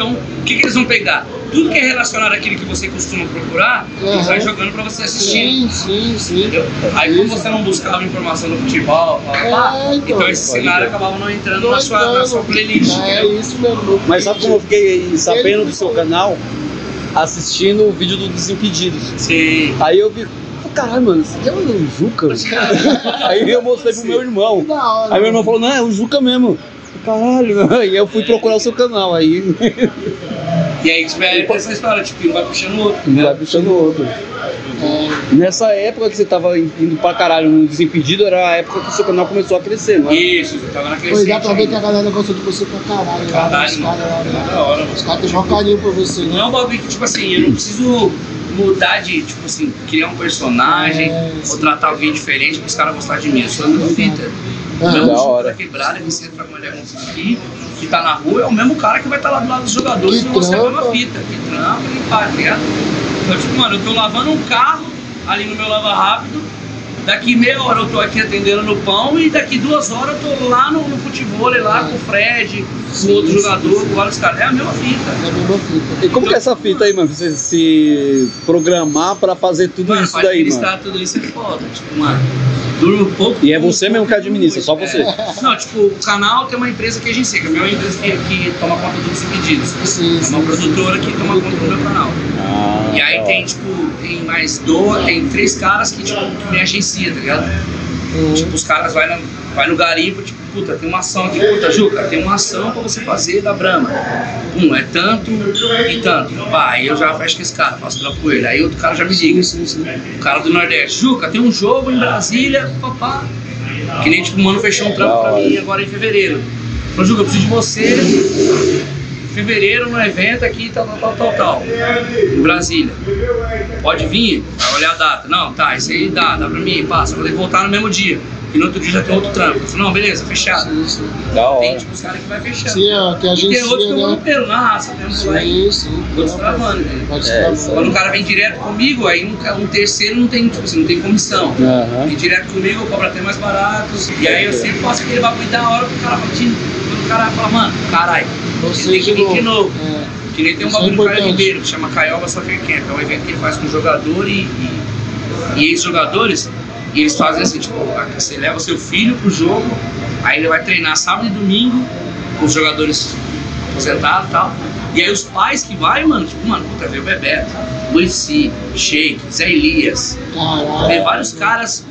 [SPEAKER 4] Então, o que, que eles vão pegar? Tudo que é relacionado àquilo que você costuma procurar, eles
[SPEAKER 1] Uhum.
[SPEAKER 4] vai jogando pra você assistir.
[SPEAKER 1] Sim, sim, sim.
[SPEAKER 4] Entendeu? Aí como você não buscava informação no futebol, pá, pá,
[SPEAKER 1] É, então.
[SPEAKER 4] então esse cenário acabava não entrando
[SPEAKER 1] Não
[SPEAKER 4] na sua, na sua playlist.
[SPEAKER 1] É
[SPEAKER 4] entendeu?
[SPEAKER 1] isso mesmo.
[SPEAKER 2] Mas sabe como eu fiquei sabendo do seu canal? Assistindo o vídeo do Desimpedidos.
[SPEAKER 4] Sim.
[SPEAKER 2] Aí eu vi, caralho, mano, esse aqui é o Juca? Aí eu mostrei pro meu irmão. Aí meu irmão falou, não, é o Juca mesmo. Caralho, aí eu fui procurar o seu canal, aí
[SPEAKER 4] E aí espera essa história, tipo, um vai puxando o outro.
[SPEAKER 2] um
[SPEAKER 4] né?
[SPEAKER 2] vai puxando o outro. Nessa época que você tava indo pra caralho no Desimpedido, era a época que o seu canal começou a crescer, não é?
[SPEAKER 4] Isso, você tava na crescente.
[SPEAKER 1] dá pra ver que a galera gosta de você pra caralho. lá,
[SPEAKER 4] Caralho,
[SPEAKER 1] Os
[SPEAKER 4] mano. É
[SPEAKER 1] né?
[SPEAKER 4] da hora, mano.
[SPEAKER 1] Os caras têm maior carinho por você,
[SPEAKER 4] Não
[SPEAKER 1] né?
[SPEAKER 4] é um bagulho que, tipo assim, eu não preciso mudar de, tipo assim, criar um personagem
[SPEAKER 1] É,
[SPEAKER 4] ou tratar alguém diferente para os caras gostarem de mim. Eu sou muito fita. O
[SPEAKER 1] Ah,
[SPEAKER 4] mesmo
[SPEAKER 2] da hora.
[SPEAKER 4] da quebrada que você entra com ele aqui, que tá na rua, é o mesmo cara que vai estar lá do lado dos jogadores
[SPEAKER 1] Que
[SPEAKER 4] e você é
[SPEAKER 1] trampa.
[SPEAKER 4] fita. Que trampa, pá, tá ligado? Então, tipo, mano, eu tô lavando um carro ali no meu lava rápido. Daqui meia hora eu tô aqui atendendo no pão e daqui duas horas eu tô lá no, no futebol, lá com o Fred, com
[SPEAKER 1] Sim,
[SPEAKER 4] outro
[SPEAKER 1] sim,
[SPEAKER 4] jogador, com vários caras. É a mesma fita.
[SPEAKER 1] É a mesma fita.
[SPEAKER 2] E como que é essa fita aí, mano? Você se programar pra fazer tudo
[SPEAKER 4] Mano,
[SPEAKER 2] isso daí, mano.
[SPEAKER 4] tudo isso é foda. Tipo, mano, durmo pouco.
[SPEAKER 2] E é você mesmo que administra, só você.
[SPEAKER 4] É. Não, tipo, o canal tem uma empresa que agencia, que é a minha empresa que, que toma conta dos pedidos.
[SPEAKER 1] Sim,
[SPEAKER 4] É
[SPEAKER 1] sim,
[SPEAKER 4] uma
[SPEAKER 1] sim.
[SPEAKER 4] produtora que toma conta do meu canal.
[SPEAKER 2] Ah,
[SPEAKER 4] E aí
[SPEAKER 2] da
[SPEAKER 4] tem, tipo, tem mais dois, tem três caras que, tipo, que me agencia, tá ligado?
[SPEAKER 1] Uhum.
[SPEAKER 4] Tipo, os caras vai, na, vai no garimpo, tipo, puta, tem uma ação aqui, puta, Juca, tem uma ação pra você fazer da Brahma. Um, é tanto e tanto. Pá, aí eu já fecho com esse cara, faço trampo com ele. Aí outro cara já me liga. O cara do Nordeste, Juca, tem um jogo em Brasília, papá. Que nem, tipo, o mano fechou um trampo pra mim agora em fevereiro. Falou, Juca, eu preciso de você fevereiro no evento aqui, tal, tal, tal, tal, tal. Em Brasília. Pode vir? Vai olhar a data. Não, tá, isso aí dá, dá pra mim, passa. Vou ter que voltar no mesmo dia. E no outro dia já tem outro trampo. Eu falei, não, beleza, fechado.
[SPEAKER 1] Sim, sim.
[SPEAKER 2] Da
[SPEAKER 4] Tem
[SPEAKER 2] hora.
[SPEAKER 4] tipo os caras que vai fechando.
[SPEAKER 1] Sim, ó, tem
[SPEAKER 4] E
[SPEAKER 1] agência,
[SPEAKER 4] tem outros que eu
[SPEAKER 1] né?
[SPEAKER 4] pelo, na raça, tem um lá e
[SPEAKER 1] Sim, sim.
[SPEAKER 4] vou destravando, né?
[SPEAKER 1] Vai
[SPEAKER 2] É.
[SPEAKER 4] Quando o cara vem direto comigo, aí um, um terceiro não tem, tipo assim, não tem comissão.
[SPEAKER 2] Aham.
[SPEAKER 4] Vem direto comigo, eu cobro até mais barato. E aí eu sempre faço aquele bagulho da hora pro cara batindo. Quando o cara fala, mano, caralho,
[SPEAKER 1] Você
[SPEAKER 4] tem que vir de novo.
[SPEAKER 1] É.
[SPEAKER 4] Que nem tem um
[SPEAKER 1] Isso é
[SPEAKER 4] bagulho do Caio. Ribeiro, que chama Caioba Soccer Camp. É um evento que ele faz com jogador e, e, e ex-jogadores. E eles fazem assim, tipo, você leva seu filho pro jogo, aí ele vai treinar sábado e domingo com os jogadores aposentados e tal. E aí os pais que vai, mano, tipo, mano, puta, vê o Bebeto, Luici, Sheik, Zé Elias. Vê vários caras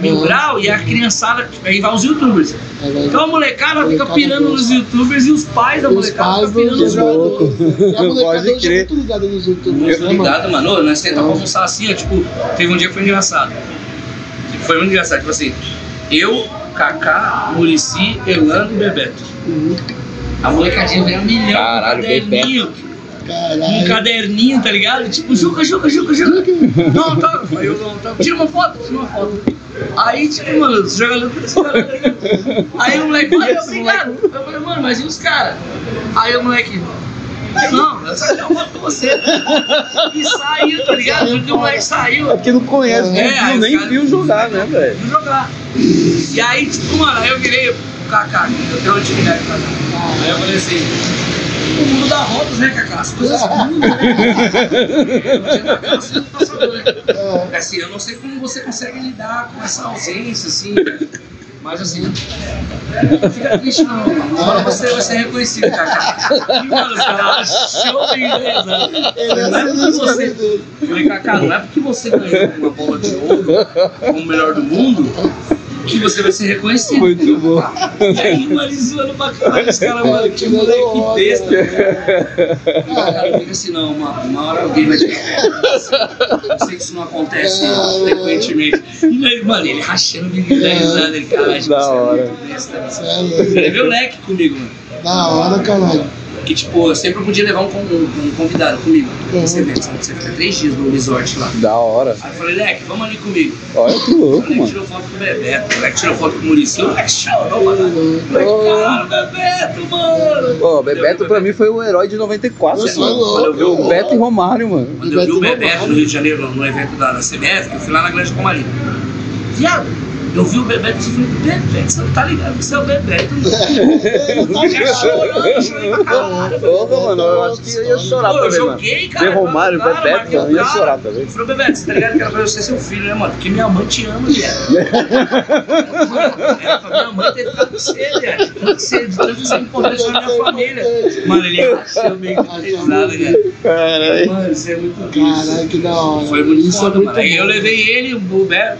[SPEAKER 4] mil grau e a criançada, tipo, aí vai os youtubers.
[SPEAKER 1] É,
[SPEAKER 4] Então a molecada fica pirando nos youtubers e os pais da
[SPEAKER 1] Os
[SPEAKER 4] molecada ficam pirando
[SPEAKER 1] do
[SPEAKER 4] nos jogadores.
[SPEAKER 1] jogador. E a molecada hoje é muito ligada nos youtubers,
[SPEAKER 4] Muito
[SPEAKER 1] né, mano?
[SPEAKER 4] ligado, mano. Ô, Nós tentamos almoçar assim, ó, tipo, teve um dia que foi engraçado. Foi muito engraçado, tipo assim, eu, Kaká, Murici, Elano e Bebeto.
[SPEAKER 1] Uhum.
[SPEAKER 4] A molecadinha veio um milhão
[SPEAKER 2] Caralho,
[SPEAKER 4] um caderninho, um
[SPEAKER 1] Caralho.
[SPEAKER 4] caderninho, tá ligado? Tipo, Juca, Juca, Juca, Juca. Não, tá. Aí eu não, tá. Tira uma foto, tira uma foto. Aí, tipo, mano, os jogadores Aí o moleque falou, "Ai, obrigado. Eu falei, mano, mas e os caras? Aí o moleque. Não, eu só quero uma foto com você. E saiu, tá ligado? Porque o moleque saiu.
[SPEAKER 2] É porque não conhece,
[SPEAKER 4] É,
[SPEAKER 2] nem, viu, nem viu jogar, né, velho?
[SPEAKER 4] Fui jogar. E aí, tipo, mano, aí eu virei o Kaká, eu tenho uma atividade pra dar. Aí eu falei assim, o mundo dá voltas, né, Kaká? As coisas mudam, né? Tá né?
[SPEAKER 1] É.
[SPEAKER 4] Assim, eu não sei como você consegue lidar com essa ausência, assim. Mas assim, não fica triste não. Uma hora você vai ser reconhecido, Kaká. E, mano, os caras achou bem rezando.
[SPEAKER 1] Ele é
[SPEAKER 4] Não é porque você. falei, Kaká, não é porque você ganhou uma bola de ouro como o melhor do mundo que você vai ser reconhecido.
[SPEAKER 2] Muito bom.
[SPEAKER 4] E aí, mano, zoando pra caralho, os caras, mano, que moleque besta. Cara, fica assim, não, uma, uma hora alguém vai foto. Eu sei que isso não acontece frequentemente. E aí, mano, ele rachando o menino da risada, ele, caralho,
[SPEAKER 2] Da
[SPEAKER 4] você é muito besta.
[SPEAKER 1] É.
[SPEAKER 4] Ele levei o leque comigo, mano.
[SPEAKER 1] Da hora, caralho.
[SPEAKER 4] Que tipo, eu sempre podia levar um, um, um convidado comigo nesse
[SPEAKER 1] Uhum.
[SPEAKER 4] evento, sabe? Você fica três dias no resort lá.
[SPEAKER 2] Da hora.
[SPEAKER 4] Aí eu falei, Leque, vamos ali comigo.
[SPEAKER 2] Olha que
[SPEAKER 4] O
[SPEAKER 2] louco,
[SPEAKER 4] Leque
[SPEAKER 2] mano.
[SPEAKER 4] tirou foto com o Bebeto, o Leque tirou foto com o Muricy, o Leque chorou, mano. O Leque, caralho, Bebeto, mano.
[SPEAKER 2] Ó, Bebeto pra mim foi o herói de 94,
[SPEAKER 1] Você é
[SPEAKER 2] mano.
[SPEAKER 1] louco.
[SPEAKER 4] Quando eu vi o
[SPEAKER 2] O Beto e Romário, mano.
[SPEAKER 4] Quando eu vi o
[SPEAKER 1] Bebeto
[SPEAKER 4] no Rio de Janeiro, no, evento da, da CBF, eu fui lá na Grande Comari. Viado, eu vi o Bebeto e falei, Bebeto, você não tá ligado? Você é o Bebeto, mano. Eu já chorando, eu pra caralho.
[SPEAKER 2] Mano, eu acho que eu ia chorar
[SPEAKER 4] eu
[SPEAKER 2] também, mano.
[SPEAKER 4] joguei, cara.
[SPEAKER 2] Romário,
[SPEAKER 4] cara,
[SPEAKER 2] Bebeto,
[SPEAKER 4] o
[SPEAKER 2] eu ia chorar também.
[SPEAKER 4] Eu falei, Bebeto, você tá ligado que era pra você ser seu filho, né, mano? Porque minha mãe te ama, viado. Pra minha mãe ter ficado com você, viado. Que você, de tanto que você é importante na minha família. Mano, ele rachou meio que pesado, cara.
[SPEAKER 2] Caralho.
[SPEAKER 4] Mano, isso é muito
[SPEAKER 1] Caralho, que da hora.
[SPEAKER 4] Foi muito
[SPEAKER 1] Isso é
[SPEAKER 4] foda, mano. Aí eu levei ele, o Be-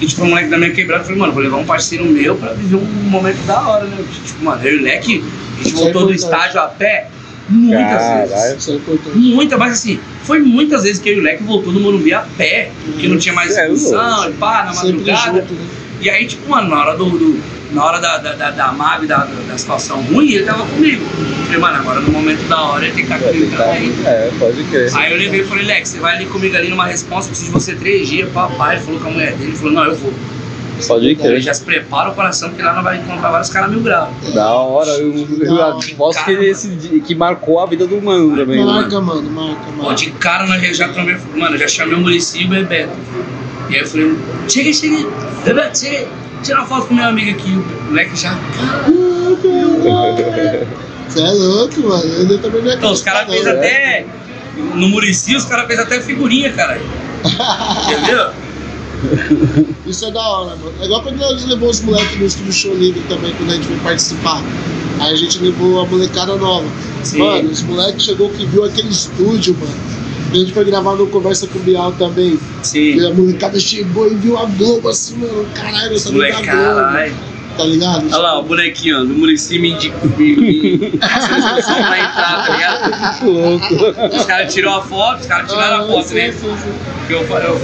[SPEAKER 4] o que tipo, um moleque da minha quebrada, eu falei, mano, vou levar um parceiro meu pra viver um momento da hora, né? Tipo, mano, eu e o Leque, a gente
[SPEAKER 1] é
[SPEAKER 4] voltou do estádio a pé muitas
[SPEAKER 2] Caralho.
[SPEAKER 4] vezes.
[SPEAKER 1] É importante.
[SPEAKER 4] Muita, mas assim, foi muitas vezes que eu e o Leque voltou no Morumbi a pé, porque não tinha mais
[SPEAKER 2] É,
[SPEAKER 4] discussão, e pá, na madrugada.
[SPEAKER 1] junto, né?
[SPEAKER 4] E aí, tipo, mano, na hora do. do- na hora da, da, da, da e da, da, da situação ruim, ele tava comigo. Falei, mano, agora no momento da hora ele tem que estar comigo também.
[SPEAKER 2] É, pode crer.
[SPEAKER 4] Aí eu levei e falei, Lex, você vai ali comigo ali numa resposta, preciso de você três dias, papai. Ele falou com a mulher dele, ele falou, não, eu vou.
[SPEAKER 2] Pode
[SPEAKER 4] Ele
[SPEAKER 2] crer.
[SPEAKER 4] já se prepara o coração, porque lá nós vai encontrar vários caras mil graus.
[SPEAKER 2] Da hora, eu, eu aposto que, esse, dia- que marcou a vida do mano também. né?
[SPEAKER 1] Marca, mano, marca,
[SPEAKER 4] Pô,
[SPEAKER 1] marca.
[SPEAKER 4] de cara nós já mano, eu já chamei o Muricy e o Bebeto. E aí eu falei, chega aí, chega aí, Bebeto, chega aí, tira uma foto com meu amigo aqui. O moleque já.
[SPEAKER 1] Você é louco, mano. Eu também não
[SPEAKER 4] Então, os caras fez
[SPEAKER 1] não.
[SPEAKER 4] até. No Muricy, os caras fez até figurinha, cara. Entendeu?
[SPEAKER 1] Isso é da hora, mano. É igual quando nós levou os moleques no estúdio show livre também, quando a gente foi participar. Aí a gente levou a molecada nova.
[SPEAKER 4] Sim.
[SPEAKER 1] Mano, os moleques chegou que viu aquele estúdio, mano. A gente foi gravar no Conversa com o Bial também.
[SPEAKER 4] Sim.
[SPEAKER 1] E a molecada chegou e viu a Globo assim, mano. Caralho, essa Globo.
[SPEAKER 4] caralho.
[SPEAKER 1] Tá ligado?
[SPEAKER 4] Olha lá, o bonequinho, ó, do Muricy me indicou. Me, me, passou a instrução pra entrar, tá ligado?
[SPEAKER 2] louco.
[SPEAKER 4] Os caras tiraram a foto, os caras tiraram a
[SPEAKER 1] Ah,
[SPEAKER 4] foto,
[SPEAKER 1] sim,
[SPEAKER 4] né?
[SPEAKER 1] sim, sim.
[SPEAKER 4] Eu, eu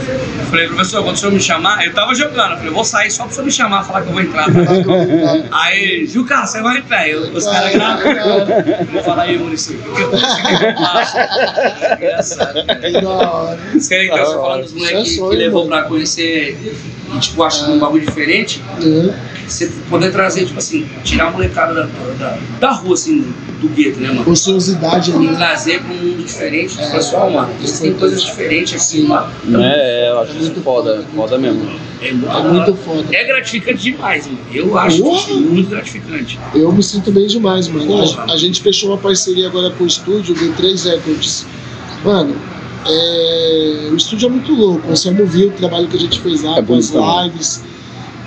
[SPEAKER 4] falei, professor, quando o senhor me chamar, eu tava jogando, eu falei, vou sair só pro senhor me chamar, falar que eu vou entrar. Tá? Aí, Juca, você vai entrar. Eu, os caras gravando. Eu vou falar aí, município, o que eu faço? Engraçado, cara.
[SPEAKER 1] Que da hora.
[SPEAKER 4] Os caras então, você falando dos moleques
[SPEAKER 1] é
[SPEAKER 4] que, levou pra conhecer e, tipo, acho que um bagulho diferente,
[SPEAKER 1] É.
[SPEAKER 4] você poder trazer, tipo assim, tirar a molecada da, da, da rua, assim, do gueto, né, mano?
[SPEAKER 1] Ociosidade
[SPEAKER 4] E
[SPEAKER 1] ali.
[SPEAKER 4] trazer pra um mundo diferente, tipo, pessoal, mano, vocês têm coisas diferentes aqui, mano.
[SPEAKER 2] É, eu acho isso foda, foda mesmo.
[SPEAKER 4] É muito,
[SPEAKER 1] É muito foda.
[SPEAKER 4] É gratificante demais, mano. Eu acho
[SPEAKER 1] Porra!
[SPEAKER 4] muito gratificante.
[SPEAKER 1] Eu me sinto bem demais, mano.
[SPEAKER 4] Porra.
[SPEAKER 1] A, a gente fechou uma parceria agora com o estúdio, do 3 Records. Mano, é, o estúdio é muito louco. Você não viu o trabalho que a gente fez lá
[SPEAKER 2] É
[SPEAKER 1] com as
[SPEAKER 2] bonito também.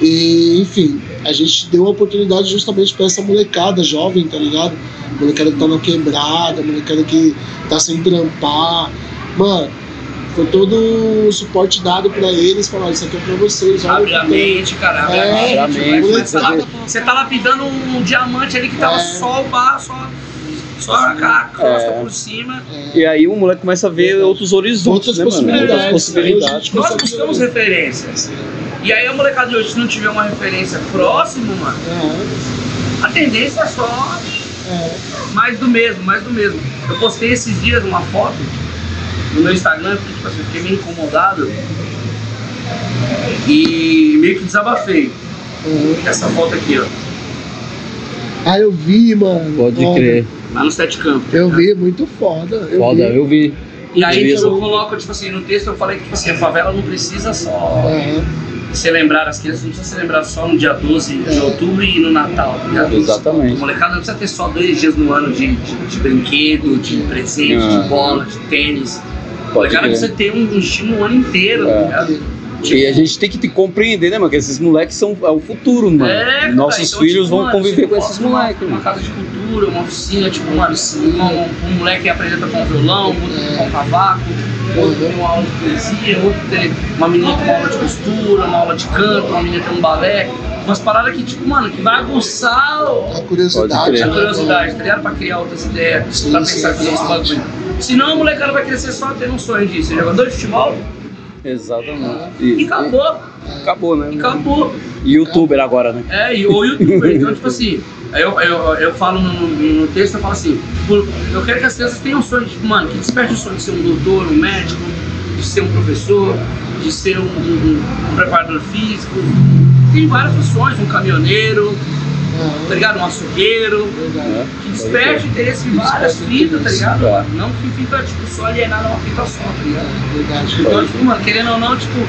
[SPEAKER 1] E, enfim, a gente deu uma oportunidade justamente pra essa molecada jovem, tá ligado? Molecada que tá na quebrada, molecada que tá sem trampar. Mano, foi todo o suporte dado pra eles, falaram, isso aqui é pra vocês.
[SPEAKER 4] Abre a
[SPEAKER 1] tem."
[SPEAKER 4] mente, cara. Abre
[SPEAKER 1] É,
[SPEAKER 4] a mente.
[SPEAKER 2] a
[SPEAKER 4] moleque.
[SPEAKER 2] mente,
[SPEAKER 4] Você tá,
[SPEAKER 1] você-
[SPEAKER 4] tá lapidando um diamante ali que tava
[SPEAKER 1] É.
[SPEAKER 4] só o bar, só, só a crosta
[SPEAKER 2] É.
[SPEAKER 4] por cima.
[SPEAKER 2] E aí o moleque começa a ver outros horizontes,
[SPEAKER 1] Outras
[SPEAKER 2] né, mano?
[SPEAKER 1] possibilidades.
[SPEAKER 2] Outras possibilidades.
[SPEAKER 4] Nós buscamos referências. E aí a molecada de hoje, se não tiver uma referência próxima, mano,
[SPEAKER 1] É,
[SPEAKER 4] a tendência é só
[SPEAKER 1] é.
[SPEAKER 4] mais do mesmo, mais do mesmo. Eu postei esses dias uma foto no meu Instagram, porque tipo assim, eu fiquei meio incomodado e meio que desabafei.
[SPEAKER 1] Uhum.
[SPEAKER 4] Essa foto aqui, ó,
[SPEAKER 1] Ah, eu vi, mano.
[SPEAKER 2] Pode
[SPEAKER 1] Foda.
[SPEAKER 2] crer.
[SPEAKER 4] lá no Sete Campos.
[SPEAKER 1] Eu vi, muito foda. Eu
[SPEAKER 2] Foda,
[SPEAKER 1] vi.
[SPEAKER 2] eu vi.
[SPEAKER 4] E aí
[SPEAKER 2] Beleza.
[SPEAKER 4] eu coloco, tipo assim, no texto eu falei que tipo assim, a favela não precisa só
[SPEAKER 1] Aham.
[SPEAKER 4] Ser lembrada, as crianças não precisam ser lembradas só no dia 12 de
[SPEAKER 1] É.
[SPEAKER 4] outubro e no Natal. tá ligado?
[SPEAKER 2] Exatamente.
[SPEAKER 4] O molecada não precisa ter só dois dias no ano de, de, de brinquedo, de presente,
[SPEAKER 2] Ah.
[SPEAKER 4] de bola, de tênis. O
[SPEAKER 2] Pode
[SPEAKER 4] molecada
[SPEAKER 2] crer.
[SPEAKER 4] precisa ter um, um estímulo o ano inteiro, tá
[SPEAKER 2] É.
[SPEAKER 4] ligado?
[SPEAKER 2] E a gente tem que te compreender, né, mano? Que esses moleques são é o futuro, mano.
[SPEAKER 4] É, cara,
[SPEAKER 2] Nossos
[SPEAKER 4] então,
[SPEAKER 2] filhos
[SPEAKER 4] tipo,
[SPEAKER 2] vão
[SPEAKER 4] mano,
[SPEAKER 2] conviver
[SPEAKER 4] você
[SPEAKER 2] com esses
[SPEAKER 4] uma-
[SPEAKER 2] moleques,
[SPEAKER 4] Uma
[SPEAKER 2] mano.
[SPEAKER 4] casa de cultura, uma oficina, tipo, mano, um, um, um moleque que apresenta com violão, outro com cavaco, outro tem uma aula de poesia, outro tem uma menina tem uma aula de costura, uma aula de canto, uma menina tem um balé. Umas paradas que, tipo, mano, que vai aguçar
[SPEAKER 1] A curiosidade.
[SPEAKER 2] Crer.
[SPEAKER 4] a
[SPEAKER 1] né,
[SPEAKER 4] curiosidade, tá ligado? Pra criar outras ideias,
[SPEAKER 1] Sim,
[SPEAKER 4] pra pensar
[SPEAKER 1] sim,
[SPEAKER 4] esse
[SPEAKER 1] sim.
[SPEAKER 4] bagulho. Senão a molecada vai crescer só tendo um sonho de ser jogador de futebol
[SPEAKER 2] Exatamente.
[SPEAKER 4] e acabou,
[SPEAKER 2] acabou, né?
[SPEAKER 4] acabou.
[SPEAKER 2] E youtuber agora, né?
[SPEAKER 4] É, e o youtuber, então, tipo assim, eu, eu, eu falo no, no- texto, eu falo assim, eu quero que as crianças tenham sonho, tipo, mano, que desperte o sonho de ser um doutor, um médico, de ser um professor, de ser um, um- um preparador físico. Tem várias funções, um caminhoneiro, tá ligado? Um açougueiro, que desperte interesse em várias fitas, tá ligado?
[SPEAKER 2] É.
[SPEAKER 4] Não que fica, tipo, só alienado a uma fita só, tá ligado?
[SPEAKER 1] Verdade.
[SPEAKER 4] Então, tipo, mano, querendo ou não, tipo,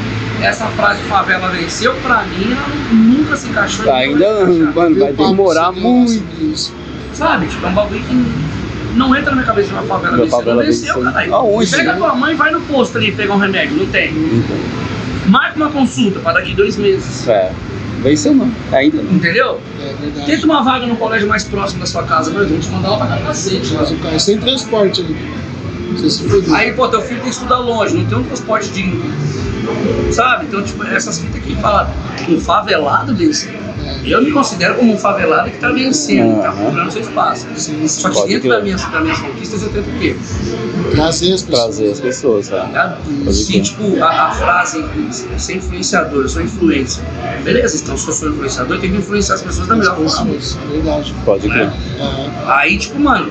[SPEAKER 4] essa frase favela venceu, pra mim, ela nunca se encaixou. nunca
[SPEAKER 2] Ainda,
[SPEAKER 4] encaixar.
[SPEAKER 2] mano, vai demorar muito.
[SPEAKER 4] Sabe? Tipo, é um bagulho que não entra na minha cabeça uma favela
[SPEAKER 2] favela
[SPEAKER 4] não venceu,
[SPEAKER 2] venceu.
[SPEAKER 4] caralho.
[SPEAKER 2] Aonde,
[SPEAKER 4] Pega
[SPEAKER 2] né?
[SPEAKER 4] tua mãe e vai no posto ali pegar um remédio. Não tem. Marca uma consulta pra daqui dois meses.
[SPEAKER 2] É. Venceu não. Ainda não.
[SPEAKER 4] Entendeu?
[SPEAKER 1] É verdade.
[SPEAKER 4] Tenta uma vaga no colégio mais próximo da sua casa, meu. Vamos te mandar lá pra cacete,
[SPEAKER 1] Mas o cara é sem transporte ali. Você se fudeu.
[SPEAKER 4] Aí, pô, teu filho tem que estudar longe, não tem um transporte digno. Sabe? Então, tipo, essas fitas que fala um favelado desse. Eu me considero como um favelado que está vencendo, está procurando seu espaço.
[SPEAKER 1] Sim,
[SPEAKER 4] Só que
[SPEAKER 2] Pode
[SPEAKER 4] dentro
[SPEAKER 2] crer.
[SPEAKER 4] das minhas, das minhas conquistas eu tento o quê?
[SPEAKER 1] Trazer as pessoas.
[SPEAKER 2] Trazer as pessoas,
[SPEAKER 4] Tá
[SPEAKER 2] tá?
[SPEAKER 4] tipo, a, a frase ser influenciador, eu sou influencer. Beleza, então se eu sou influenciador, eu tenho que influenciar as pessoas da melhor forma.
[SPEAKER 1] Verdade.
[SPEAKER 2] Pode crer.
[SPEAKER 4] Né?
[SPEAKER 1] É.
[SPEAKER 4] Aí, tipo, mano,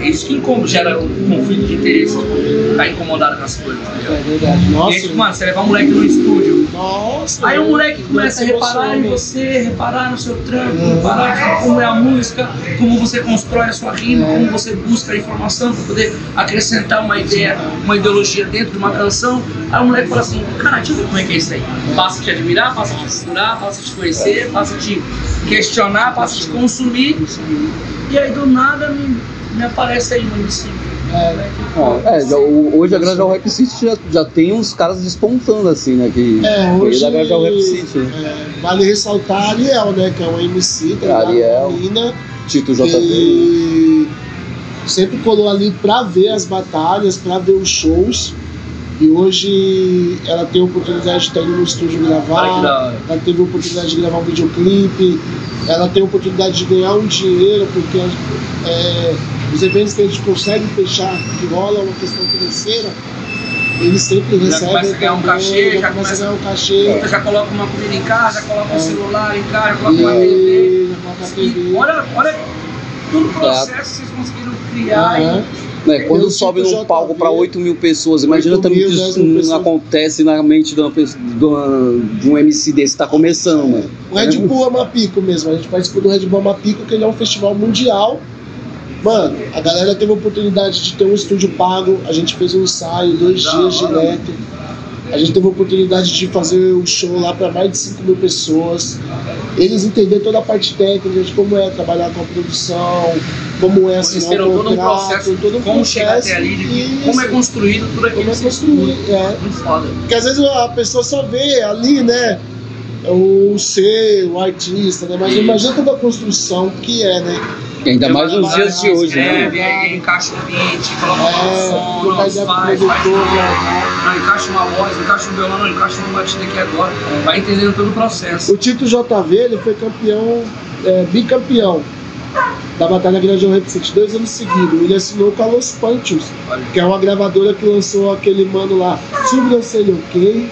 [SPEAKER 4] é isso que incom- gera um conflito de interesse, tipo, ficar incomodado com as coisas, entendeu?
[SPEAKER 1] É verdade.
[SPEAKER 4] E
[SPEAKER 1] Nossa,
[SPEAKER 4] aí, tipo, mano, você levar um moleque no estúdio,
[SPEAKER 1] nossa.
[SPEAKER 4] Aí o moleque começa a
[SPEAKER 1] se
[SPEAKER 4] reparar em você, reparar no seu trampo, reparar como é a música, como você constrói a sua rima, como você busca a informação para poder acrescentar uma ideia, uma ideologia dentro de uma canção. Aí o moleque fala assim, cara, deixa eu ver como é que é isso aí. Passa a te admirar, passa a te segurar, passa a te conhecer, passa a te questionar, passa a te consumir. E aí do nada me, me aparece aí um MC.
[SPEAKER 1] É.
[SPEAKER 2] É, já- o- hoje a Grajaú Rap City já, já tem uns caras despontando assim, né? Que
[SPEAKER 1] É, hoje
[SPEAKER 2] da Grajaú Rap City. né?
[SPEAKER 1] é, vale ressaltar a Ariel, né? Que é uma MC, tá ligado?
[SPEAKER 2] Ariel. Tito JV.
[SPEAKER 1] que sempre colou ali pra ver as batalhas, pra ver os shows. E hoje ela tem a oportunidade de estar indo no estúdio
[SPEAKER 4] da
[SPEAKER 1] gravar. Ela teve a oportunidade de gravar um videoclipe. Ela tem a oportunidade de ganhar um dinheiro, porque é, os eventos que a gente consegue fechar, que rola uma questão financeira, eles sempre
[SPEAKER 4] Já
[SPEAKER 1] recebem.
[SPEAKER 4] começa a ganhar um cachê, já
[SPEAKER 1] começa
[SPEAKER 4] começa-
[SPEAKER 1] a ganhar um cachê.
[SPEAKER 4] Já coloca uma comida em casa, coloca um
[SPEAKER 1] É.
[SPEAKER 4] celular em casa, coloca uma TV.
[SPEAKER 1] E já coloca a TV.
[SPEAKER 4] olha, olha todo o processo que vocês conseguiram criar.
[SPEAKER 1] Aham.
[SPEAKER 2] Né, quando
[SPEAKER 1] Eu
[SPEAKER 2] sobe num palco para 8 mil pessoas, imagina
[SPEAKER 1] 8
[SPEAKER 2] também que
[SPEAKER 1] 10
[SPEAKER 2] isso não
[SPEAKER 1] pessoas.
[SPEAKER 2] acontece na mente de, uma, de, uma- de um MC desse que tá começando, mano.
[SPEAKER 1] O Red Bull Amapico mesmo, a gente participou do Red Bull Amapico, que ele é um festival mundial. Mano, a galera teve a oportunidade de ter um estúdio pago, a gente fez um ensaio, dois
[SPEAKER 4] Da
[SPEAKER 1] dias
[SPEAKER 4] hora.
[SPEAKER 1] direto. A gente teve a oportunidade de fazer o show lá para mais de 5 mil pessoas. Eles entenderam toda a parte técnica de como é trabalhar com a produção, como é assinar
[SPEAKER 4] Conheceram
[SPEAKER 1] o
[SPEAKER 4] todo um
[SPEAKER 1] contrato,
[SPEAKER 4] processo,
[SPEAKER 1] todo um
[SPEAKER 4] como chegar
[SPEAKER 1] processo,
[SPEAKER 4] até ali, de
[SPEAKER 1] e
[SPEAKER 4] como é construído tudo aquilo.
[SPEAKER 1] como é
[SPEAKER 4] estudam.
[SPEAKER 1] É.
[SPEAKER 4] Muito foda.
[SPEAKER 1] Porque às vezes a pessoa só vê ali, né? O ser, o artista, né? Mas imagina toda a construção que é, né?
[SPEAKER 2] Ainda mais nos dias de hoje, né?
[SPEAKER 4] Escreve, aí encaixa o beat, coloca um
[SPEAKER 1] É,
[SPEAKER 4] som,
[SPEAKER 1] com o
[SPEAKER 4] faz, faz tudo.
[SPEAKER 1] né?
[SPEAKER 4] não, encaixa uma voz, encaixa um violão, não, encaixa uma batida aqui agora. Vai entendendo todo o processo.
[SPEAKER 1] O Tito JV, ele foi campeão, é, bicampeão da Batalha Grande Rap City dois anos seguidos. Ele assinou com a Los Panchos,
[SPEAKER 4] Olha.
[SPEAKER 1] que é uma gravadora que lançou aquele mano lá, Sobrancelha OK,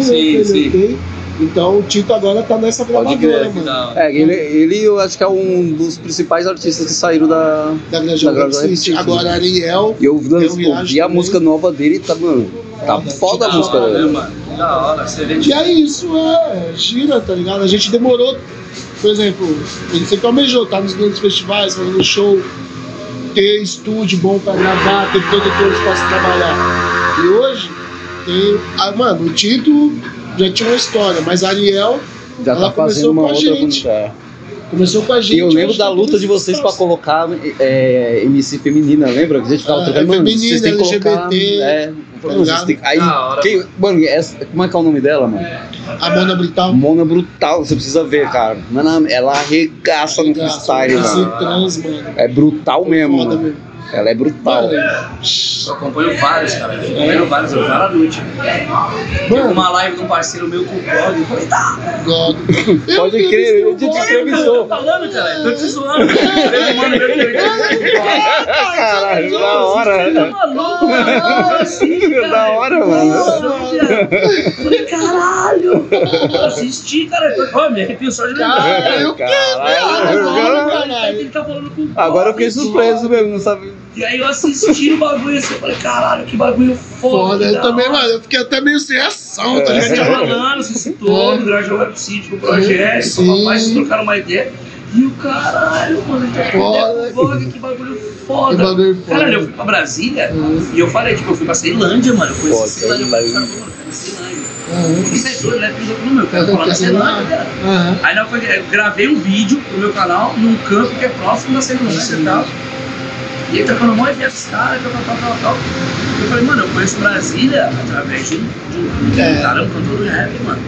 [SPEAKER 4] sim.
[SPEAKER 1] OK. Então o Tito agora tá nessa gravadora, mano.
[SPEAKER 2] É, ele, ele eu acho que é um dos principais artistas que saíram da.
[SPEAKER 1] Da. City. Agora Ariel,
[SPEAKER 2] E eu ouvi
[SPEAKER 1] react
[SPEAKER 2] a música nova dele e tá, mano. Tá
[SPEAKER 1] Foda.
[SPEAKER 2] a música
[SPEAKER 4] né,
[SPEAKER 2] dele.
[SPEAKER 4] Que Da hora,
[SPEAKER 1] E é isso, é, gira, tá ligado? A gente demorou, por exemplo, ele sempre almejou, tá nos grandes festivais, fazendo show, ter estúdio bom pra gravar, ter todo o espaço pra trabalhar. E hoje, tem. Ah, mano, o Tito já tinha uma história, mas a Ariel
[SPEAKER 2] Já
[SPEAKER 1] Ela
[SPEAKER 2] tá fazendo
[SPEAKER 1] começou
[SPEAKER 2] uma
[SPEAKER 1] com a
[SPEAKER 2] outra
[SPEAKER 1] gente.
[SPEAKER 2] coisa.
[SPEAKER 1] começou com a gente.
[SPEAKER 2] E eu lembro da luta de vocês pra
[SPEAKER 1] espaço.
[SPEAKER 2] colocar é, MC feminina, lembra? Que a gente tava
[SPEAKER 1] É,
[SPEAKER 2] trocando, mano,
[SPEAKER 1] feminina,
[SPEAKER 2] vocês têm que colocar.
[SPEAKER 1] LGBT,
[SPEAKER 2] É,
[SPEAKER 1] tá
[SPEAKER 2] aí, quem, mano, essa, como é que é o nome dela, mano?
[SPEAKER 1] A Mona Brital.
[SPEAKER 2] Mona Brutal, você precisa ver, cara. Mano, ela arregaça no freestyle, mano.
[SPEAKER 1] trans, mano.
[SPEAKER 2] É brutal mesmo, mano.
[SPEAKER 1] mesmo.
[SPEAKER 2] Ela é brutal.
[SPEAKER 1] Mano,
[SPEAKER 4] eu acompanho vários, cara. Eu acompanho vários, eu à noite.
[SPEAKER 1] Mano,
[SPEAKER 4] uma live de um parceiro meu com o Cláudio. Eu falei, tá.
[SPEAKER 1] Eu
[SPEAKER 2] Pode crer, eu te entrevistou.
[SPEAKER 4] tô falando, cara. Tô te zoando. Mano
[SPEAKER 2] Caralho, da hora.
[SPEAKER 4] Tá maluco, mano? Assim, cara.
[SPEAKER 2] Da hora, mano.
[SPEAKER 4] Viado. Falei, caralho. Eu assisti, cara. Ó, me arrepio só de lembrar.
[SPEAKER 1] Cara, eu
[SPEAKER 2] Caralho,
[SPEAKER 1] Caralho.
[SPEAKER 4] Ele tá falando com o
[SPEAKER 2] Agora eu fiquei surpreso mesmo, não sabe?
[SPEAKER 4] E aí eu assisti o bagulho assim, eu falei, caralho, que bagulho foda.
[SPEAKER 1] Foda,
[SPEAKER 4] que
[SPEAKER 1] eu também, mano, eu fiquei até meio sem ação, tá
[SPEAKER 2] É.
[SPEAKER 4] Você
[SPEAKER 1] ligado?
[SPEAKER 4] falando, você citou,
[SPEAKER 1] É.
[SPEAKER 4] no Grande Web City, no projeto,
[SPEAKER 1] Sim.
[SPEAKER 4] o papai, vocês trocaram uma ideia. E o caralho, mano, ele tá
[SPEAKER 1] Foda.
[SPEAKER 4] Vogue, que bagulho foda.
[SPEAKER 1] Que bagulho foda.
[SPEAKER 4] Caralho, eu fui pra Brasília
[SPEAKER 1] Uhum.
[SPEAKER 4] e eu falei, tipo, eu fui pra Ceilândia, mano. Eu conheci
[SPEAKER 2] Pô,
[SPEAKER 4] Ceilândia, eu
[SPEAKER 2] Ceilândia.
[SPEAKER 4] mano, eu quero Ceilândia.
[SPEAKER 1] Aham.
[SPEAKER 4] Você é no meu, eu quero falar da
[SPEAKER 1] que
[SPEAKER 4] Ceilândia, cara.
[SPEAKER 1] Aham.
[SPEAKER 4] Aí que eu gravei um vídeo pro meu canal num campo que é próximo da Ceilândia e tal. E aí trocando um monte de esses caras, tal, tal, tal, tal. Eu falei, mano, eu conheço Brasília através de um, de um
[SPEAKER 1] É.
[SPEAKER 4] cara, um cantor de rap, mano.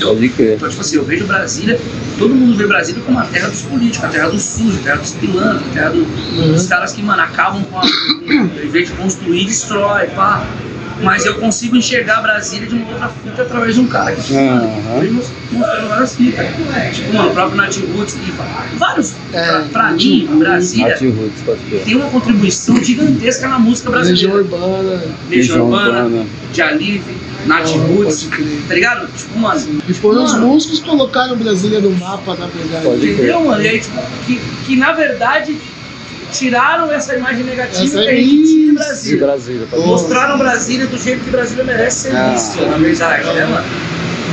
[SPEAKER 2] Pode crer.
[SPEAKER 4] Então, tipo assim, eu vejo Brasília, todo mundo vê Brasília como a terra dos políticos, a terra dos sujos, a terra dos pilantras, a terra do- dos caras que, mano, acabam com a. Em vez de construir, destrói, pá. Mas eu consigo enxergar Brasília de uma outra fita através de um cara que foi mostrando várias fitas. Tipo, mano, o próprio Nath Roots e vários.
[SPEAKER 1] É,
[SPEAKER 4] pra, pra mim, Brasília tem uma contribuição gigantesca na música
[SPEAKER 1] Legião
[SPEAKER 4] brasileira.
[SPEAKER 1] Urbana.
[SPEAKER 4] Legião
[SPEAKER 2] Legião
[SPEAKER 4] Urbana, de Alive, Nath
[SPEAKER 1] Ah,
[SPEAKER 4] Roots, tá ligado? Tipo, mano.
[SPEAKER 1] E foram os
[SPEAKER 4] Mano.
[SPEAKER 1] músicos que colocaram Brasília no mapa, na verdade.
[SPEAKER 4] Entendeu, mano? E aí, tipo, que, que na verdade tiraram essa imagem negativa
[SPEAKER 1] Essa
[SPEAKER 4] que a gente tinha de
[SPEAKER 1] isso.
[SPEAKER 2] De
[SPEAKER 4] Brasília.
[SPEAKER 2] Brasília, pode
[SPEAKER 1] Boa.
[SPEAKER 4] Mostraram Brasília do jeito que Brasília merece ser
[SPEAKER 2] Ah.
[SPEAKER 4] vista, na verdade, né, mano?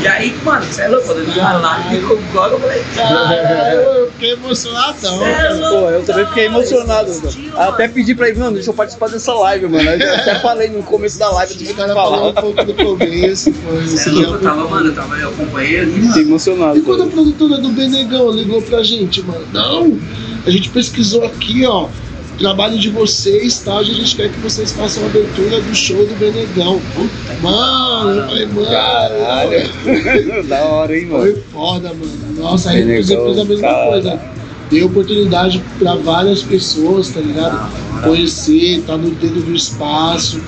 [SPEAKER 4] E aí, mano, você é louco, quando eu tava lá com o Gog, eu falei,
[SPEAKER 1] Caralho, eu fiquei emocionadão.
[SPEAKER 4] É
[SPEAKER 2] Pô, eu também fiquei emocionado. Eu até pedi pra ele, mano, deixa eu participar dessa live, mano. Eu até falei no começo da live, eu tive
[SPEAKER 1] O
[SPEAKER 2] que
[SPEAKER 1] cara falou um
[SPEAKER 2] falar.
[SPEAKER 1] pouco do começo, foi
[SPEAKER 4] Cê é louco, eu tava, mano, eu tava, eu acompanhei ali,
[SPEAKER 2] Fiquei
[SPEAKER 4] mano.
[SPEAKER 2] emocionado.
[SPEAKER 1] E quando a produtora do Benegão ligou pra gente, mano, não, a gente pesquisou aqui, ó, trabalho de vocês, tá? Hoje a gente quer que vocês façam a abertura do show do Benegão. Mano, eu falei, mano,
[SPEAKER 2] Caralho. da hora, hein, mano.
[SPEAKER 1] foi foda, mano. Nossa, aí inclusive fez a mesma
[SPEAKER 2] cara.
[SPEAKER 1] coisa. Deu oportunidade pra várias pessoas, tá ligado? Conhecer, tá no dedo do espaço.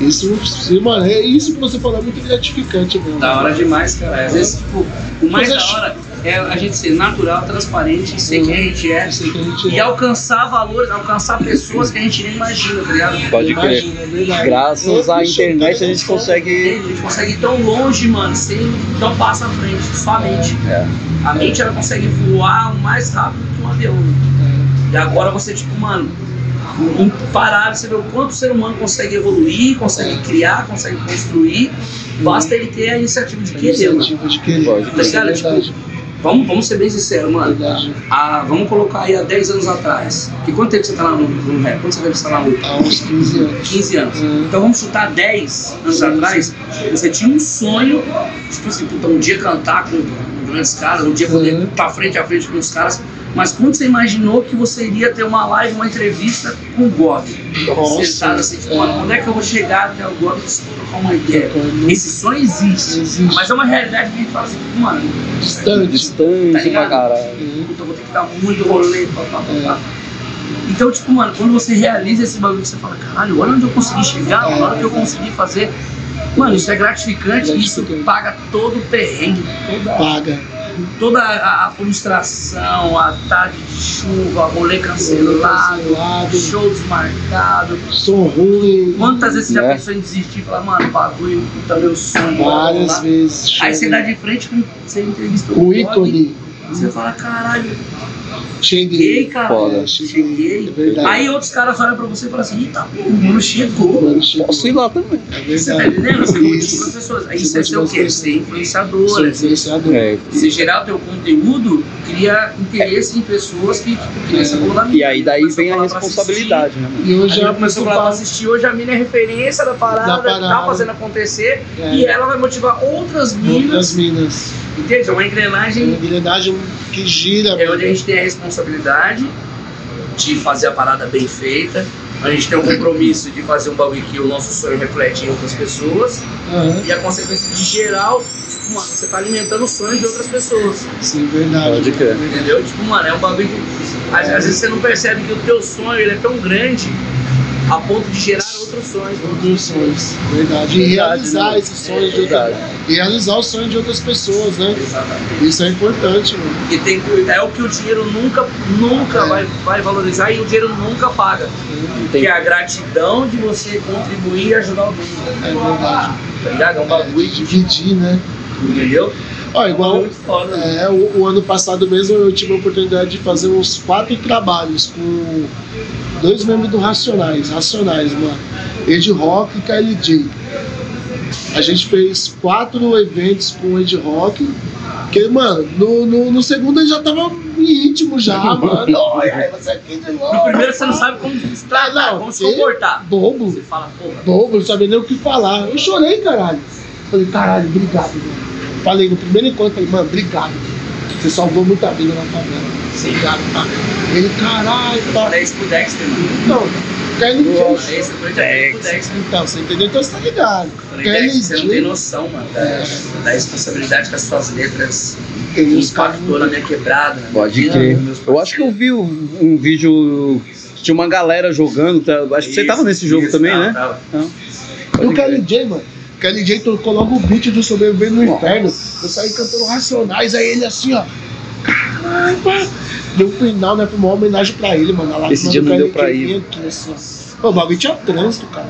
[SPEAKER 1] Isso, sim, mano, é isso que você falou, é muito gratificante, mano.
[SPEAKER 4] Da hora demais, cara. Às vezes, tipo, o mais
[SPEAKER 1] Mas
[SPEAKER 4] da hora é a gente ser natural, transparente, ser
[SPEAKER 1] Uhum.
[SPEAKER 4] quem a gente é.
[SPEAKER 1] Que a
[SPEAKER 4] E
[SPEAKER 1] é.
[SPEAKER 4] alcançar valores, alcançar pessoas que a gente nem imagina, tá ligado?
[SPEAKER 2] Pode crer.
[SPEAKER 1] Imagina, é.
[SPEAKER 2] Graças à internet a
[SPEAKER 1] todo
[SPEAKER 2] gente consegue.
[SPEAKER 4] A gente consegue ir tão longe, mano, sem dar um passo à frente, só a mente.
[SPEAKER 2] É.
[SPEAKER 4] A mente ela consegue voar mais rápido que um avião. E agora você, tipo, mano, imparável, você vê o quanto o ser humano consegue evoluir, consegue criar, consegue construir. Basta ele ter a iniciativa de querer, mano.
[SPEAKER 1] Iniciativa de querer.
[SPEAKER 2] Pode
[SPEAKER 4] Tá ligado?
[SPEAKER 1] É.
[SPEAKER 4] Tipo, vamos, vamos ser bem sinceros, mano. Ah, vamos colocar aí há 10 anos atrás. E quanto tempo você tá lá no, no rap? Quanto você deve estar na luta?
[SPEAKER 1] Há uns 15 anos.
[SPEAKER 4] 15 anos.
[SPEAKER 1] Hum.
[SPEAKER 4] Então vamos chutar 10 anos atrás. Você tinha um sonho, tipo assim, puta, um dia cantar com, grandes caras, um dia poder
[SPEAKER 1] Uhum.
[SPEAKER 4] estar frente a frente com os caras. Mas quando você imaginou que você iria ter uma live, uma entrevista com o Gob?
[SPEAKER 1] Nossa,
[SPEAKER 4] Sentado assim, tipo,
[SPEAKER 1] é.
[SPEAKER 4] mano, onde é que eu vou chegar até o Gob e trocar uma ideia? Esse sonho existe.
[SPEAKER 1] Existe.
[SPEAKER 4] Mas é uma realidade que a gente fala assim, mano,
[SPEAKER 1] Distante.
[SPEAKER 2] Distante
[SPEAKER 4] Tá
[SPEAKER 2] pra caralho.
[SPEAKER 4] puta, eu vou ter que dar muito rolê, pá, pá. Então, tipo, mano, quando você realiza esse bagulho, você fala, caralho, olha onde eu consegui chegar, olha o que eu consegui fazer. Mano, isso é gratificante, isso
[SPEAKER 1] Gratificante.
[SPEAKER 4] paga todo o perrengue,
[SPEAKER 1] Paga.
[SPEAKER 4] Toda a, a frustração, a tarde de chuva, rolê cancelado,
[SPEAKER 1] Cancelado.
[SPEAKER 4] show desmarcado.
[SPEAKER 1] Som ruim.
[SPEAKER 4] Quantas vezes você já
[SPEAKER 2] Né?
[SPEAKER 4] pensou em desistir e falar, mano, bagulho, puta, meu sonho.
[SPEAKER 1] Várias vezes.
[SPEAKER 4] Aí você dá de frente com você entrevista o
[SPEAKER 1] o ícone.
[SPEAKER 4] Você fala, caralho,
[SPEAKER 1] Cheguei.
[SPEAKER 4] cheguei, cara.
[SPEAKER 2] Foda.
[SPEAKER 4] Cheguei.
[SPEAKER 1] É.
[SPEAKER 4] Aí outros caras olham pra você e falam assim, eita, pô, o mano chegou.
[SPEAKER 1] Mano, chegou.
[SPEAKER 2] Posso ir lá também.
[SPEAKER 1] É
[SPEAKER 4] Você tá entendendo? Você
[SPEAKER 1] Isso.
[SPEAKER 4] pessoas. Aí
[SPEAKER 1] Você
[SPEAKER 4] isso é ser o quê? Ser
[SPEAKER 1] pessoas.
[SPEAKER 4] influenciador. É
[SPEAKER 1] influenciador.
[SPEAKER 2] É.
[SPEAKER 4] Você gerar o teu conteúdo, cria interesse em pessoas que, que você falou da
[SPEAKER 2] E aí daí vem a responsabilidade, né? mano?
[SPEAKER 1] E
[SPEAKER 4] assistir.
[SPEAKER 1] hoje
[SPEAKER 4] A
[SPEAKER 1] é
[SPEAKER 4] gente começou a falar pra assistir, hoje a mina é referência da parada,
[SPEAKER 1] Da parada.
[SPEAKER 4] tá fazendo acontecer,
[SPEAKER 1] É.
[SPEAKER 4] e ela vai motivar outras
[SPEAKER 1] outras
[SPEAKER 4] minas,
[SPEAKER 1] minas.
[SPEAKER 4] Entende? É uma engrenagem
[SPEAKER 1] uma engrenagem que gira.
[SPEAKER 4] É onde a gente tem a responsabilidade de fazer a parada bem feita. A gente tem o compromisso de fazer um bagulho que o nosso sonho reflete em outras pessoas.
[SPEAKER 1] Aham.
[SPEAKER 4] E a consequência de geral, tipo, mano, você tá alimentando o sonho de outras pessoas.
[SPEAKER 1] Sim, verdade.
[SPEAKER 2] Pode crer.
[SPEAKER 4] Entendeu? Tipo, mano, é um bagulho que. Às, às vezes você não percebe que o teu sonho ele é tão grande a ponto de gerar outros sonhos.
[SPEAKER 1] Outros sonhos. Verdade. E
[SPEAKER 2] Verdade,
[SPEAKER 1] realizar
[SPEAKER 2] né?
[SPEAKER 1] esses sonhos de
[SPEAKER 2] Verdade.
[SPEAKER 1] outra... E realizar os sonhos de outras pessoas, né?
[SPEAKER 4] Exatamente.
[SPEAKER 1] Isso é importante, mano.
[SPEAKER 4] E tem, é o que o dinheiro nunca, nunca
[SPEAKER 1] É.
[SPEAKER 4] vai, vai valorizar e o dinheiro nunca paga. Que é a gratidão de você contribuir e ajudar alguém.
[SPEAKER 1] É verdade.
[SPEAKER 4] Tá ligado? É um bagulho de.
[SPEAKER 1] Dividir, né?
[SPEAKER 4] Entendeu?
[SPEAKER 1] Ó,
[SPEAKER 4] É
[SPEAKER 1] igual
[SPEAKER 4] muito foda. né?
[SPEAKER 1] é, o, o ano passado mesmo eu tive a oportunidade de fazer uns quatro trabalhos com dois membros do Racionais, Racionais, mano. Ed Rock e KLJ. A gente fez quatro eventos com o Ed Rock. Que, mano, no, no, no segundo ele já tava íntimo já, mano. Aí você aqui de novo.
[SPEAKER 4] No primeiro você não sabe como se tratar,
[SPEAKER 1] não,
[SPEAKER 4] como se comportar.
[SPEAKER 1] Bobo.
[SPEAKER 4] Você fala, porra,
[SPEAKER 1] bobo, não sabia nem o que falar. Eu chorei, caralho. Falei, caralho, obrigado, mano. Falei no primeiro encontro, falei, mano, obrigado. Você salvou muita vida na favela. Obrigado, pá. Ele, caralho, pá.
[SPEAKER 4] 10 pro Dexter, mano.
[SPEAKER 1] Não, KLJ.
[SPEAKER 4] Falei, você foi 10 pro Dexter.
[SPEAKER 1] Então, você entendeu? Então você tá ligado.
[SPEAKER 4] Falei, Dexter, você não tem noção, mano, da,
[SPEAKER 1] É.
[SPEAKER 4] da responsabilidade que as suas letras
[SPEAKER 1] Tem uns caras
[SPEAKER 4] impactou na minha quebrada. na
[SPEAKER 2] Pode
[SPEAKER 4] minha
[SPEAKER 2] crer. Eu acho que eu vi um, um vídeo que tinha uma galera jogando. tá? Acho que você tava nesse jogo
[SPEAKER 4] Isso,
[SPEAKER 2] também,
[SPEAKER 4] tava,
[SPEAKER 2] né?
[SPEAKER 4] tava.
[SPEAKER 2] Então,
[SPEAKER 1] E o KLJ, mano. O KLJ tocou logo o beat do Sobrevivendo no Inferno. Eu saí cantando Racionais, aí ele assim, ó. Caramba! Deu um final, né? Foi uma homenagem pra ele, mano. Lá,
[SPEAKER 2] Esse
[SPEAKER 1] mano,
[SPEAKER 2] dia não deu
[SPEAKER 1] KLJ
[SPEAKER 2] pra ir.
[SPEAKER 1] Aqui, assim. Pô, o bagulho tinha trânsito, cara.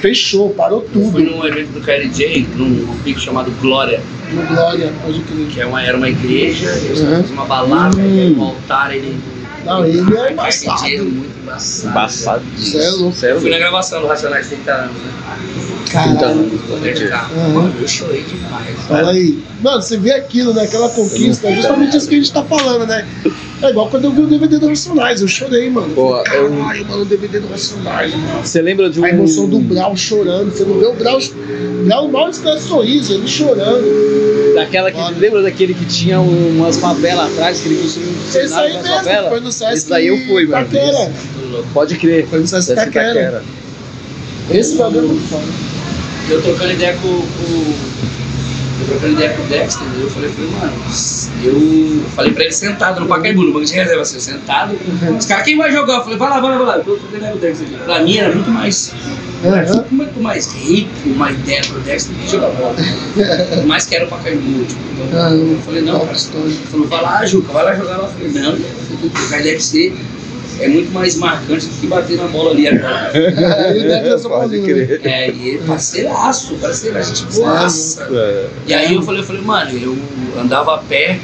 [SPEAKER 1] Fechou, parou
[SPEAKER 4] Eu
[SPEAKER 1] tudo.
[SPEAKER 4] fui num evento do KLJ, num pico chamado Glória,
[SPEAKER 1] No Glória, pode crer.
[SPEAKER 4] que é uma, era uma igreja, eles
[SPEAKER 1] Uhum.
[SPEAKER 4] fizeram uma balada,
[SPEAKER 1] Hum.
[SPEAKER 4] aí no altar ele.
[SPEAKER 1] Não, ele é
[SPEAKER 4] KLJ é
[SPEAKER 1] embaçado.
[SPEAKER 4] muito embaçado.
[SPEAKER 2] Embaçado.
[SPEAKER 1] Cê é louco.
[SPEAKER 2] É
[SPEAKER 4] Eu fui na gravação do Racionais 30 anos, né?
[SPEAKER 1] Caralho. Uhum.
[SPEAKER 4] Mano, eu chorei demais.
[SPEAKER 1] Fala aí. Mano, você vê aquilo, né? Aquela conquista, é justamente isso que a gente tá falando, né? É igual quando eu vi o DVD do Racionais, eu chorei, mano.
[SPEAKER 2] Pô,
[SPEAKER 1] falei,
[SPEAKER 2] eu-
[SPEAKER 1] Caralho, mano, o DVD do Racionais, mano.
[SPEAKER 2] Você lembra de um.
[SPEAKER 1] A emoção do Brau chorando. Você não vê o Brau. Brau mal escreve sorriso, ele chorando.
[SPEAKER 2] Daquela que.
[SPEAKER 1] Mano.
[SPEAKER 2] Lembra daquele que tinha umas favelas atrás, que ele construiu um
[SPEAKER 1] Esse aí mesmo,
[SPEAKER 2] favelas?
[SPEAKER 1] foi no Sesc.
[SPEAKER 2] Esse daí eu fui, mano.
[SPEAKER 1] Taquera.
[SPEAKER 2] Pode crer.
[SPEAKER 1] Foi no Sesc
[SPEAKER 2] Sesc
[SPEAKER 1] Taquera. Esse bagulho é muito foda.
[SPEAKER 4] Eu trocando ideia com, com eu trocando ideia com o Dexter, eu falei, falei, mano, eu falei pra ele sentado no Pacaembu, no banco de reserva, assim, sentado. Os caras, quem vai jogar? Eu falei, vai lá, vai lá, vai lá. Eu trocando ideia com o Dexter aqui. Pra mim era muito mais.
[SPEAKER 1] Aham.
[SPEAKER 4] muito mais rico, uma ideia pro Dexter do que jogar bola. Por mais que era o Pacaembu, tipo. então, eu falei, não, cara. Ele falou, vai lá, Juca, vai lá jogar lá. Eu falei, não, o deve ser. É muito mais marcante do que bater na bola ali agora.
[SPEAKER 1] Ele deve ser São
[SPEAKER 2] Pode
[SPEAKER 1] né?
[SPEAKER 2] crer.
[SPEAKER 4] É, e ele parceiraço, parceiro, a gente boaça.
[SPEAKER 2] É.
[SPEAKER 4] E aí eu falei, eu falei, mano, eu andava a pé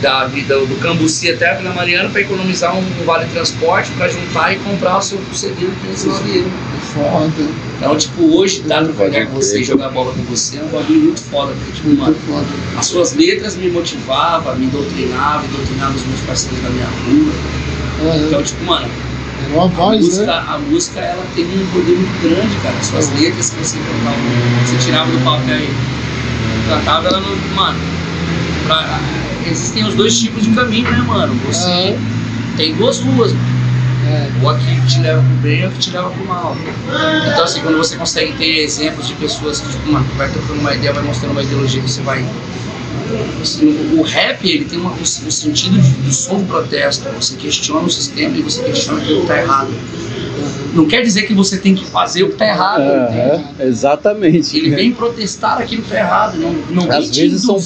[SPEAKER 4] da, vida do Cambuci até a Vila Mariana para economizar um, vale transporte para juntar e comprar o seu CD 509 euros.
[SPEAKER 1] Foda.
[SPEAKER 4] Então, tipo, hoje no
[SPEAKER 2] Pode
[SPEAKER 4] jogar com você e jogar bola com você é um bagulho muito foda, porque, tipo,
[SPEAKER 1] Muito
[SPEAKER 4] mano,
[SPEAKER 1] foda.
[SPEAKER 4] as suas letras me motivavam, me doutrinavam, doutrinavam os meus parceiros da minha rua.
[SPEAKER 1] Aham.
[SPEAKER 4] Então, tipo, mano,
[SPEAKER 1] É uma
[SPEAKER 4] a
[SPEAKER 1] voz,
[SPEAKER 4] música,
[SPEAKER 1] né?
[SPEAKER 4] a música ela tem um poder muito grande, cara. As suas letras que você cantava, você tirava do papel e cantava, ela não. Mano, pra- existem os dois tipos de caminho, né, mano? Você tem duas ruas, mano.
[SPEAKER 1] É.
[SPEAKER 4] Ou a que te leva pro bem ou a que te leva pro mal. Então, assim, quando você consegue ter exemplos de pessoas que, tipo, mano, vai trocando uma ideia, vai mostrando uma ideologia que você vai. O rap, ele tem uma, o sentido de, do som de protesto. Você questiona o sistema e você questiona aquilo que tá errado. Não quer dizer que você tem que fazer o que tá errado. entende?
[SPEAKER 2] Aham, Exatamente.
[SPEAKER 4] Ele vem protestar aquilo que tá errado, não, não
[SPEAKER 2] Às vezes são-.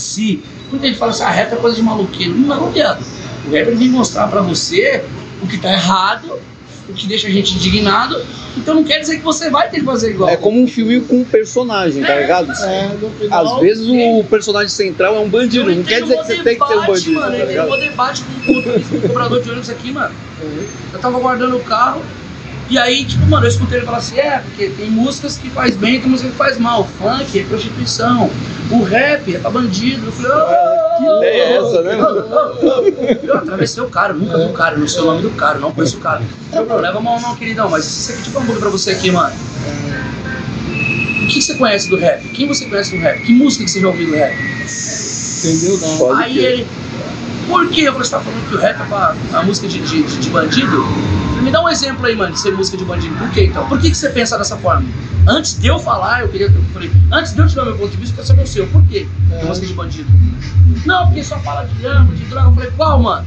[SPEAKER 4] Muita gente fala assim, ah, rap é coisa de maluqueiro. Não, viado. O rap ele vem mostrar pra você o que tá errado, o que deixa a gente indignado. Então não quer dizer que você vai ter que fazer igual.
[SPEAKER 2] É como um filme com um personagem, tá ligado?
[SPEAKER 1] É, final.
[SPEAKER 2] Às vezes o personagem central é um bandido, não quer dizer que você tem que ser um bandido,
[SPEAKER 4] Mano,
[SPEAKER 2] tá
[SPEAKER 4] ele tem um
[SPEAKER 2] ligado?
[SPEAKER 4] debate com o cobrador de ônibus aqui, mano. Eu tava guardando o carro. E aí, tipo, mano, eu escutei ele falar assim, é, porque tem músicas que faz bem, tem música que faz mal. Funk é prostituição. O rap é pra bandido. Eu falei, "Ah,
[SPEAKER 2] que ideia é essa, né?
[SPEAKER 4] ah, ah, ah." Eu atravessei o cara, nunca vi o cara, não sei o nome do cara, não conheço o cara. Não leva mal não, queridão, mas isso aqui tipo um bagulho pra você aqui, mano. O que você conhece do rap? Quem você conhece do rap? Que música que você já ouviu do rap?
[SPEAKER 1] Entendeu? Não.
[SPEAKER 2] Pode
[SPEAKER 4] Aí
[SPEAKER 2] crer.
[SPEAKER 4] ele, por que você está falando que o rap é pra, a música de, de- de bandido? Me dá um exemplo aí, mano, de ser música de bandido. Por que então? Por que, que você pensa dessa forma? Antes de eu falar, eu queria. Eu falei, antes de eu te dar meu ponto de vista, eu quero saber o seu. Por quê? É música de bandido. Não, porque só fala de arma, de droga. Eu falei, qual, mano?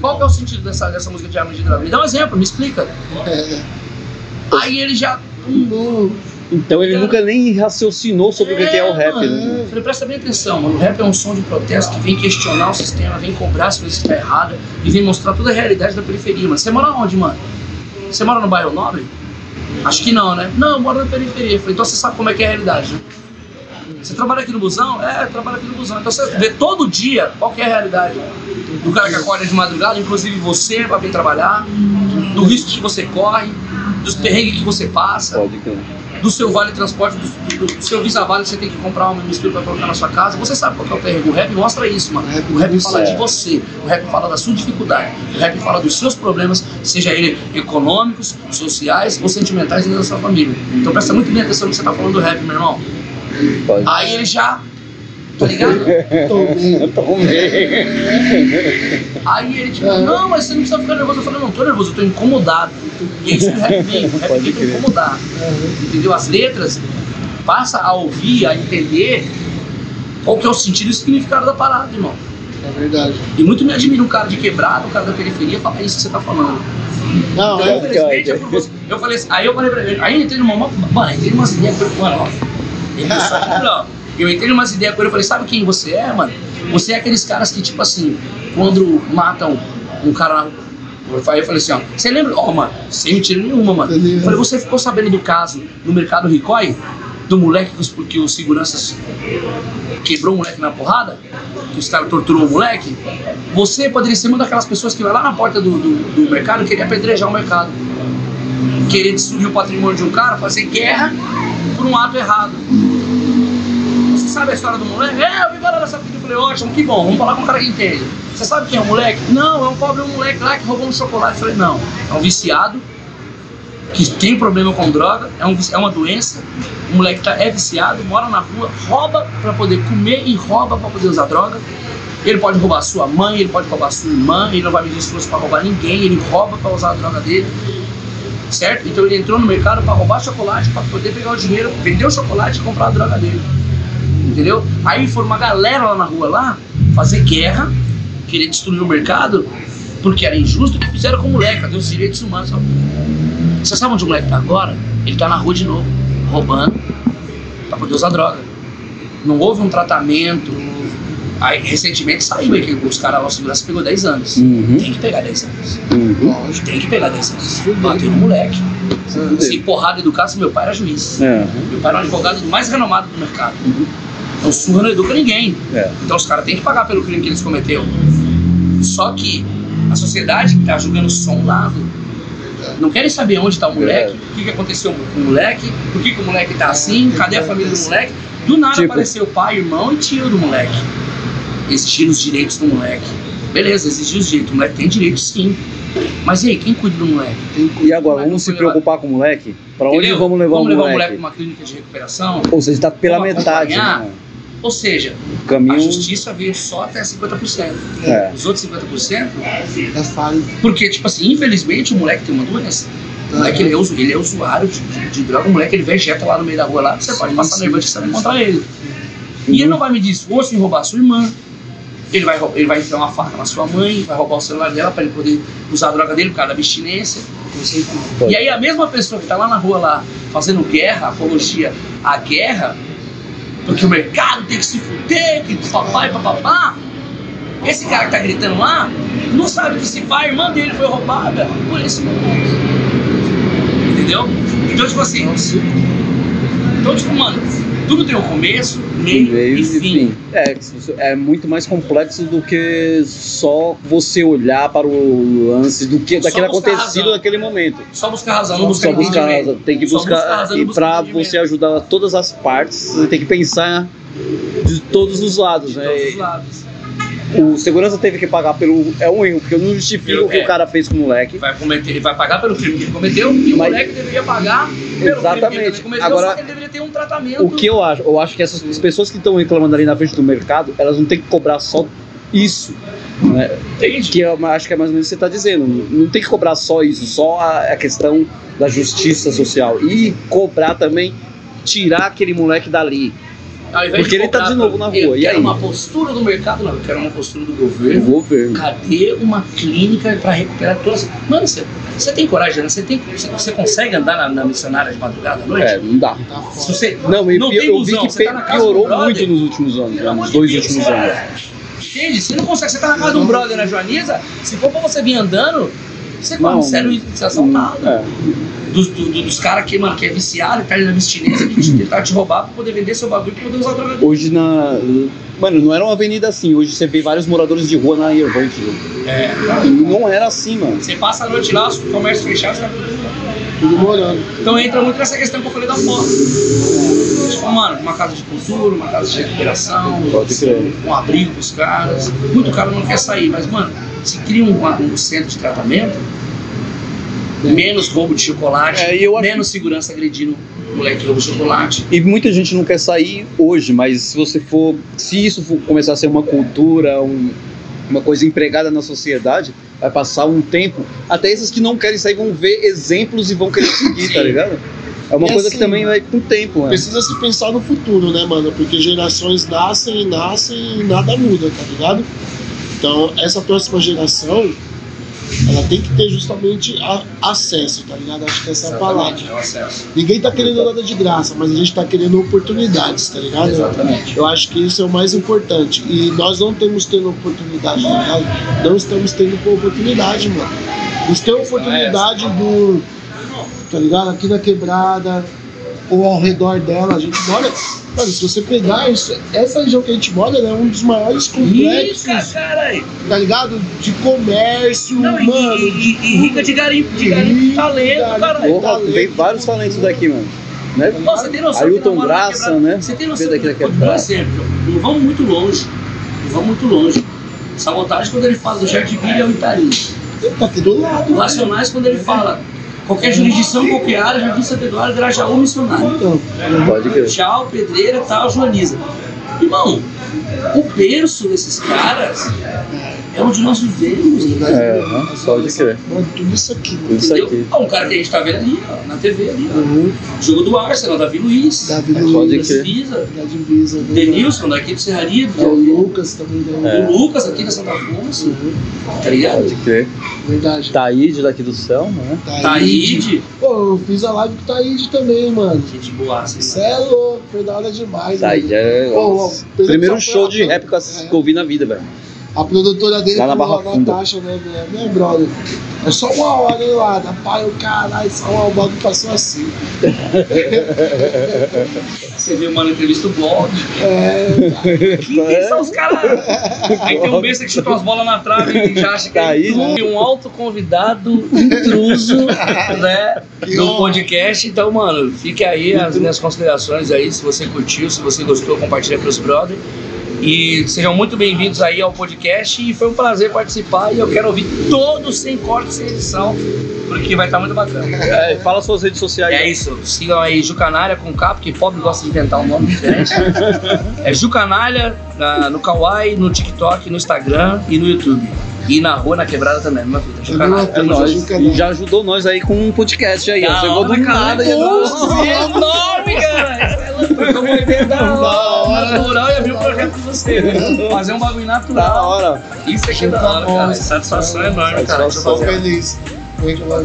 [SPEAKER 4] Qual que é o sentido dessa, dessa música de arma de droga? Me dá um exemplo, me explica.
[SPEAKER 1] É.
[SPEAKER 4] Aí ele já. hum,
[SPEAKER 2] Então ele nunca nem raciocinou sobre o que que é o rap,
[SPEAKER 4] mano.
[SPEAKER 2] né?
[SPEAKER 4] Eu Falei, presta bem atenção, mano. O rap é um som de protesto que vem questionar o sistema, vem cobrar coisas que estão erradas e vem mostrar toda a realidade da periferia, mano. Você mora onde, mano? Você mora no bairro Nobre? Acho que não, né? Não, eu moro na periferia. Eu Falei, então você sabe como é que é a realidade, né? Você trabalha aqui no busão? É, eu trabalho aqui no busão. Então você vê todo dia qual que é a realidade. Do cara que acorda de madrugada, inclusive você pra vir trabalhar, do risco que você corre, dos perrengues que você passa
[SPEAKER 2] Pode crer.
[SPEAKER 4] Do seu vale transporte, do, do- do seu Visa Vale que você tem que comprar uma mistura para colocar na sua casa. Você sabe qual que é o perrengue. O rap mostra isso, mano.
[SPEAKER 1] O rap
[SPEAKER 4] O rap fala
[SPEAKER 2] isso,
[SPEAKER 4] de
[SPEAKER 2] é.
[SPEAKER 4] você. O rap fala da sua dificuldade. O rap fala dos seus problemas, seja ele econômicos, sociais ou sentimentais dentro da sua família. Então presta muito bem atenção no que você tá falando do rap, meu irmão.
[SPEAKER 2] Pode.
[SPEAKER 4] Aí ele já. Tá ligado?
[SPEAKER 1] Tomei.
[SPEAKER 2] Tomei.
[SPEAKER 4] Aí ele tipo, não, mas você não precisa ficar nervoso. Eu falei, não, tô nervoso, eu tô incomodado. E é isso que o rap vem. O rap
[SPEAKER 2] Pode
[SPEAKER 4] vem pra incomodar. entendeu? As letras, passa a ouvir, a entender qual que é o sentido e o significado da parada, irmão.
[SPEAKER 1] É verdade.
[SPEAKER 4] E muito me admira um cara de quebrado, um cara da periferia, falar isso que você tá falando.
[SPEAKER 1] Não,
[SPEAKER 4] Então,
[SPEAKER 1] é.
[SPEAKER 4] infelizmente, é por você- Eu falei assim, aí eu falei pra ele, aí eu entrei numa. Mano, entrei umas ideias ele, mano, ó. Ele não. Eu entrei umas ideias com ele, eu falei, sabe quem você é, mano? Você é aqueles caras que, tipo assim, quando matam um cara eu falei assim, ó, você lembra? Ó, oh, mano, sem mentira nenhuma, mano. Eu falei, você ficou sabendo do caso no mercado Ricói? Do moleque que que os seguranças quebrou o moleque na porrada? Que os caras torturou o moleque? Você poderia ser uma daquelas pessoas que vai lá na porta do, do, do mercado e queria apedrejar o mercado. Querer destruir o patrimônio de um cara, fazer guerra por um ato errado. Sabe a história do moleque? É, eu vi falar dessa fita. Eu falei, ótimo, que bom, vamos falar com um cara que entende. Você sabe quem é o moleque? Não, é um pobre moleque lá que roubou um chocolate. Eu falei, não, é um viciado que tem problema com droga, é, um, é uma doença. O moleque tá, é viciado, mora na rua, rouba para poder comer e rouba para poder usar droga. Ele pode roubar sua mãe, ele pode roubar sua irmã, ele não vai medir esforço para roubar ninguém, ele rouba para usar a droga dele. Certo? Então ele entrou no mercado para roubar chocolate, para poder pegar o dinheiro, vender o chocolate e comprar a droga dele. Entendeu? Aí foi uma galera lá na rua lá fazer guerra, querer destruir o mercado, porque era injusto o que fizeram com o moleque, cadê os direitos humanos? Você sabe onde o moleque tá agora? Ele tá na rua de novo, roubando, pra poder usar droga. Não houve um tratamento. Aí, recentemente saiu aí que os caras lá, segurança pegou 10 anos. Uhum. Tem que pegar 10 anos. Uhum. Tem que pegar 10 anos. Bateu no moleque. Se porrada educasse, meu pai era juiz. É. Meu pai era um advogado mais renomado do mercado. Surra não educa ninguém. É. Então os caras têm que pagar pelo crime que eles cometeram. Só que a sociedade que está julgando só um lado não querem saber onde está o moleque, é. o que, que aconteceu com o moleque, por que, que o moleque está assim, cadê a família do moleque. Do nada tipo... apareceu pai, irmão e tio do moleque. Exigindo os direitos do moleque. Beleza, exigir os direitos. O moleque tem direitos sim. Mas e aí, quem cuida do moleque?
[SPEAKER 2] E agora, vamos se preocupar com o moleque? Para onde vamos levar
[SPEAKER 4] vamos
[SPEAKER 2] o moleque? Vamos levar o
[SPEAKER 4] moleque para uma clínica de recuperação?
[SPEAKER 2] Ou seja, está pela metade. Né?
[SPEAKER 4] Ou seja, Caminho... a justiça veio só até 50%. É. Os outros 50% é falho. Porque, tipo assim, infelizmente o moleque tem uma doença. O moleque ele é, usu, ele é usuário de, de, de, droga, o moleque ele vegeta lá no meio da rua lá, você sim, pode passar nervoso você vai encontrar ele. Uhum. E ele não vai medir esforço em roubar sua irmã. Ele vai, ele vai enfiar uma faca na sua mãe, vai roubar o celular dela para ele poder usar a droga dele por causa da abstinência. E aí a mesma pessoa que está lá na rua lá fazendo guerra, apologia à guerra, porque o mercado tem que se fuder, que papai, papapá. Esse cara que tá gritando lá, não sabe que se pai, a irmã dele foi roubada por esse momento. Entendeu? Então, tipo assim. Então, tipo, mano, tudo tem um começo, meio, meio e, fim.
[SPEAKER 2] É, é muito mais complexo do que só você olhar para o lance do que daquele acontecido naquele momento.
[SPEAKER 4] Só buscar razão, não buscar
[SPEAKER 2] Só buscar razão. Tem que buscar, buscar razão, e para você ajudar todas as partes, você tem que pensar de todos os lados, de né? Todos os lados o segurança teve que pagar pelo. É um erro, porque eu não justifico o que é. o cara fez com o moleque.
[SPEAKER 4] Vai cometer, ele vai pagar pelo crime que ele cometeu e Mas, o moleque deveria pagar pelo
[SPEAKER 2] exatamente. crime que ele cometeu, Agora, só
[SPEAKER 4] que ele deveria ter um tratamento.
[SPEAKER 2] O que eu acho? Eu acho que essas as pessoas que estão reclamando ali na frente do mercado, elas não têm que cobrar só isso. Né? Entendi. Que eu acho que é mais ou menos o que você está dizendo. Não tem que cobrar só isso, só a, questão da justiça social. E cobrar também, tirar aquele moleque dali porque ele tá de novo na rua. Eu
[SPEAKER 4] e aí? uma postura do mercado, não. Eu quero uma postura do governo.
[SPEAKER 2] Do governo.
[SPEAKER 4] Cadê uma clínica para recuperar todas? Mano, você, você tem coragem, né? Você, tem, você, consegue andar na, na, missionária de madrugada à noite?
[SPEAKER 2] É, não dá.
[SPEAKER 4] Se você,
[SPEAKER 2] não, não tem eu vi que tá piorou muito nos últimos anos, né? nos dois Deus, últimos anos.
[SPEAKER 4] Entende? Você não consegue, você tá na casa de um brother na Joaniza, se for pra você vir andando, você corre sério risco de ser assaltado. É dos, do, dos caras que, mano, que é viciado e perde na abstinência que tentar te roubar pra poder vender seu bagulho pra poder usar droga.
[SPEAKER 2] Hoje na. Mano, não era uma avenida assim. Hoje você vê vários moradores de rua na Irvine.
[SPEAKER 4] É.
[SPEAKER 2] Não era assim, mano.
[SPEAKER 4] Você passa a noite lá, os comércios fechados, tá
[SPEAKER 1] tudo morando.
[SPEAKER 4] Então entra muito nessa questão que eu falei da foto. Tipo, mano, uma casa de cultura, uma casa de recuperação, um abrigo pros caras. Muito cara não quer sair, mas, mano, se cria um, um centro de tratamento, menos roubo de chocolate, é, menos segurança agredindo o moleque que rouba chocolate.
[SPEAKER 2] E muita gente não quer sair hoje, mas se você for, se isso for começar a ser uma cultura, um, uma coisa empregada na sociedade, vai passar um tempo. Até esses que não querem sair vão ver exemplos e vão querer seguir, tá ligado? É uma e coisa assim, que também vai com o tempo, né?
[SPEAKER 1] Precisa se pensar no futuro, né, mano? Porque gerações nascem e nascem e nada muda, tá ligado? Então, essa próxima geração Ela tem que ter justamente a- acesso, tá ligado? Acho que essa é a palavra.
[SPEAKER 4] É.
[SPEAKER 1] Ninguém tá querendo nada de graça, mas a gente tá querendo oportunidades, tá ligado?
[SPEAKER 4] Exatamente.
[SPEAKER 1] Eu acho que isso é o mais importante. E nós não temos tendo oportunidade, tá ligado? Não estamos tendo oportunidade, mano. Eles têm oportunidade do. Tá ligado? Aqui na quebrada, ou ao redor dela. A gente mora. Mano, se você pegar isso, essa região que a gente mora é um dos maiores complexos,
[SPEAKER 4] Rica, caralho.
[SPEAKER 1] tá ligado? De comércio,
[SPEAKER 4] Não, e,
[SPEAKER 1] mano.
[SPEAKER 4] e, e, e rica de garimpo, de garimpo de talento, caralho.
[SPEAKER 2] Porra,
[SPEAKER 1] talento.
[SPEAKER 2] veio vários talentos daqui, mano. Né?
[SPEAKER 4] Pô, você tem noção
[SPEAKER 2] Ailton Graça,
[SPEAKER 4] Quebrada-
[SPEAKER 2] né?
[SPEAKER 4] Você tem noção
[SPEAKER 2] daqui
[SPEAKER 4] que,
[SPEAKER 2] da
[SPEAKER 4] vou te
[SPEAKER 2] Quebrada.
[SPEAKER 4] dar um exemplo, não vamos muito longe, não vamos muito longe. Sabotagem quando ele fala do Jardim Vila é o Itarim.
[SPEAKER 1] Tá aqui do lado.
[SPEAKER 4] Racionais quando ele fala qualquer jurisdição, qualquer área, Jardim Santo Eduardo, Grajaú, Missionário.
[SPEAKER 1] Então,
[SPEAKER 2] Pode crer.
[SPEAKER 4] Tchau, pedreira, tal, joaniza. Irmão, o berço desses caras é onde nós vivemos, né?
[SPEAKER 2] É, aham, pode crer.
[SPEAKER 1] Mano, tudo isso aqui.
[SPEAKER 2] Tudo isso
[SPEAKER 4] Entendeu?
[SPEAKER 2] aqui.
[SPEAKER 4] Ó, um cara que a gente tá vendo ali, ó, na TV ali, ó.
[SPEAKER 1] Uhum.
[SPEAKER 4] Jogo do Arsenal, Davi Luiz.
[SPEAKER 1] Davi
[SPEAKER 2] Pode
[SPEAKER 1] Luiz,
[SPEAKER 2] crer.
[SPEAKER 1] Da divisa. né?
[SPEAKER 4] Denilson, daqui do Serraria.
[SPEAKER 1] É o Lucas também, né?
[SPEAKER 2] É.
[SPEAKER 4] O Lucas aqui da Santa Afonso.
[SPEAKER 1] Uhum.
[SPEAKER 4] Tá ligado?
[SPEAKER 2] Pode crer.
[SPEAKER 1] Verdade.
[SPEAKER 2] Taíde daqui do céu, né?
[SPEAKER 4] Taíde.
[SPEAKER 1] Pô, eu fiz a live com o Taíde também, mano.
[SPEAKER 4] Gente boa, assim,
[SPEAKER 1] Você é louco, foi da hora demais.
[SPEAKER 2] Taíde
[SPEAKER 1] mano.
[SPEAKER 2] é.
[SPEAKER 1] Pô,
[SPEAKER 2] Primeiro show de rap que eu
[SPEAKER 1] é.
[SPEAKER 2] que eu vi na vida, velho.
[SPEAKER 1] A produtora dele
[SPEAKER 2] Lá na Barra Funda.
[SPEAKER 1] Natasha, né, minha, minha brother. É só uma hora, hein, lá. Pai, o caralho, só uma o bagulho passou assim.
[SPEAKER 4] Você viu uma entrevista do blog.
[SPEAKER 1] É,
[SPEAKER 4] Quem são os caras? Aí tem um besta que chuta umas bolas na trave e já acha que
[SPEAKER 2] Tá aí,
[SPEAKER 4] é
[SPEAKER 2] né?
[SPEAKER 4] um alto convidado intruso, né?
[SPEAKER 1] Que
[SPEAKER 4] Do podcast. Então, mano, fique aí as minhas considerações aí. Se você curtiu, se você gostou, compartilha com os brothers. E sejam muito bem-vindos aí ao podcast. E foi um prazer participar. E eu quero ouvir todos sem corte, sem edição, porque vai estar muito bacana.
[SPEAKER 2] É, fala suas redes sociais.
[SPEAKER 4] É isso, sigam aí Jucanalha com K, porque pobre gosta de inventar um nome diferente. é Jucanalha na- no Kawaii, no TikTok, no Instagram e no YouTube. E na rua, na quebrada também, mesma fita. Jucanalha.
[SPEAKER 1] É
[SPEAKER 2] É nóis.
[SPEAKER 4] junto.
[SPEAKER 2] E já ajudou nós aí com um podcast aí, ó.
[SPEAKER 4] Da
[SPEAKER 2] Chegou do nada e
[SPEAKER 4] é enorme, cara. Foi uma ideia da hora, natural e abrir um projeto com você. Fazer um bagulho
[SPEAKER 2] Da
[SPEAKER 4] natural.
[SPEAKER 2] hora.
[SPEAKER 4] Isso aqui é da hora, cara. Satisfação enorme, cara. Deixa eu
[SPEAKER 1] tô
[SPEAKER 4] fazer.
[SPEAKER 1] feliz. Muito bom.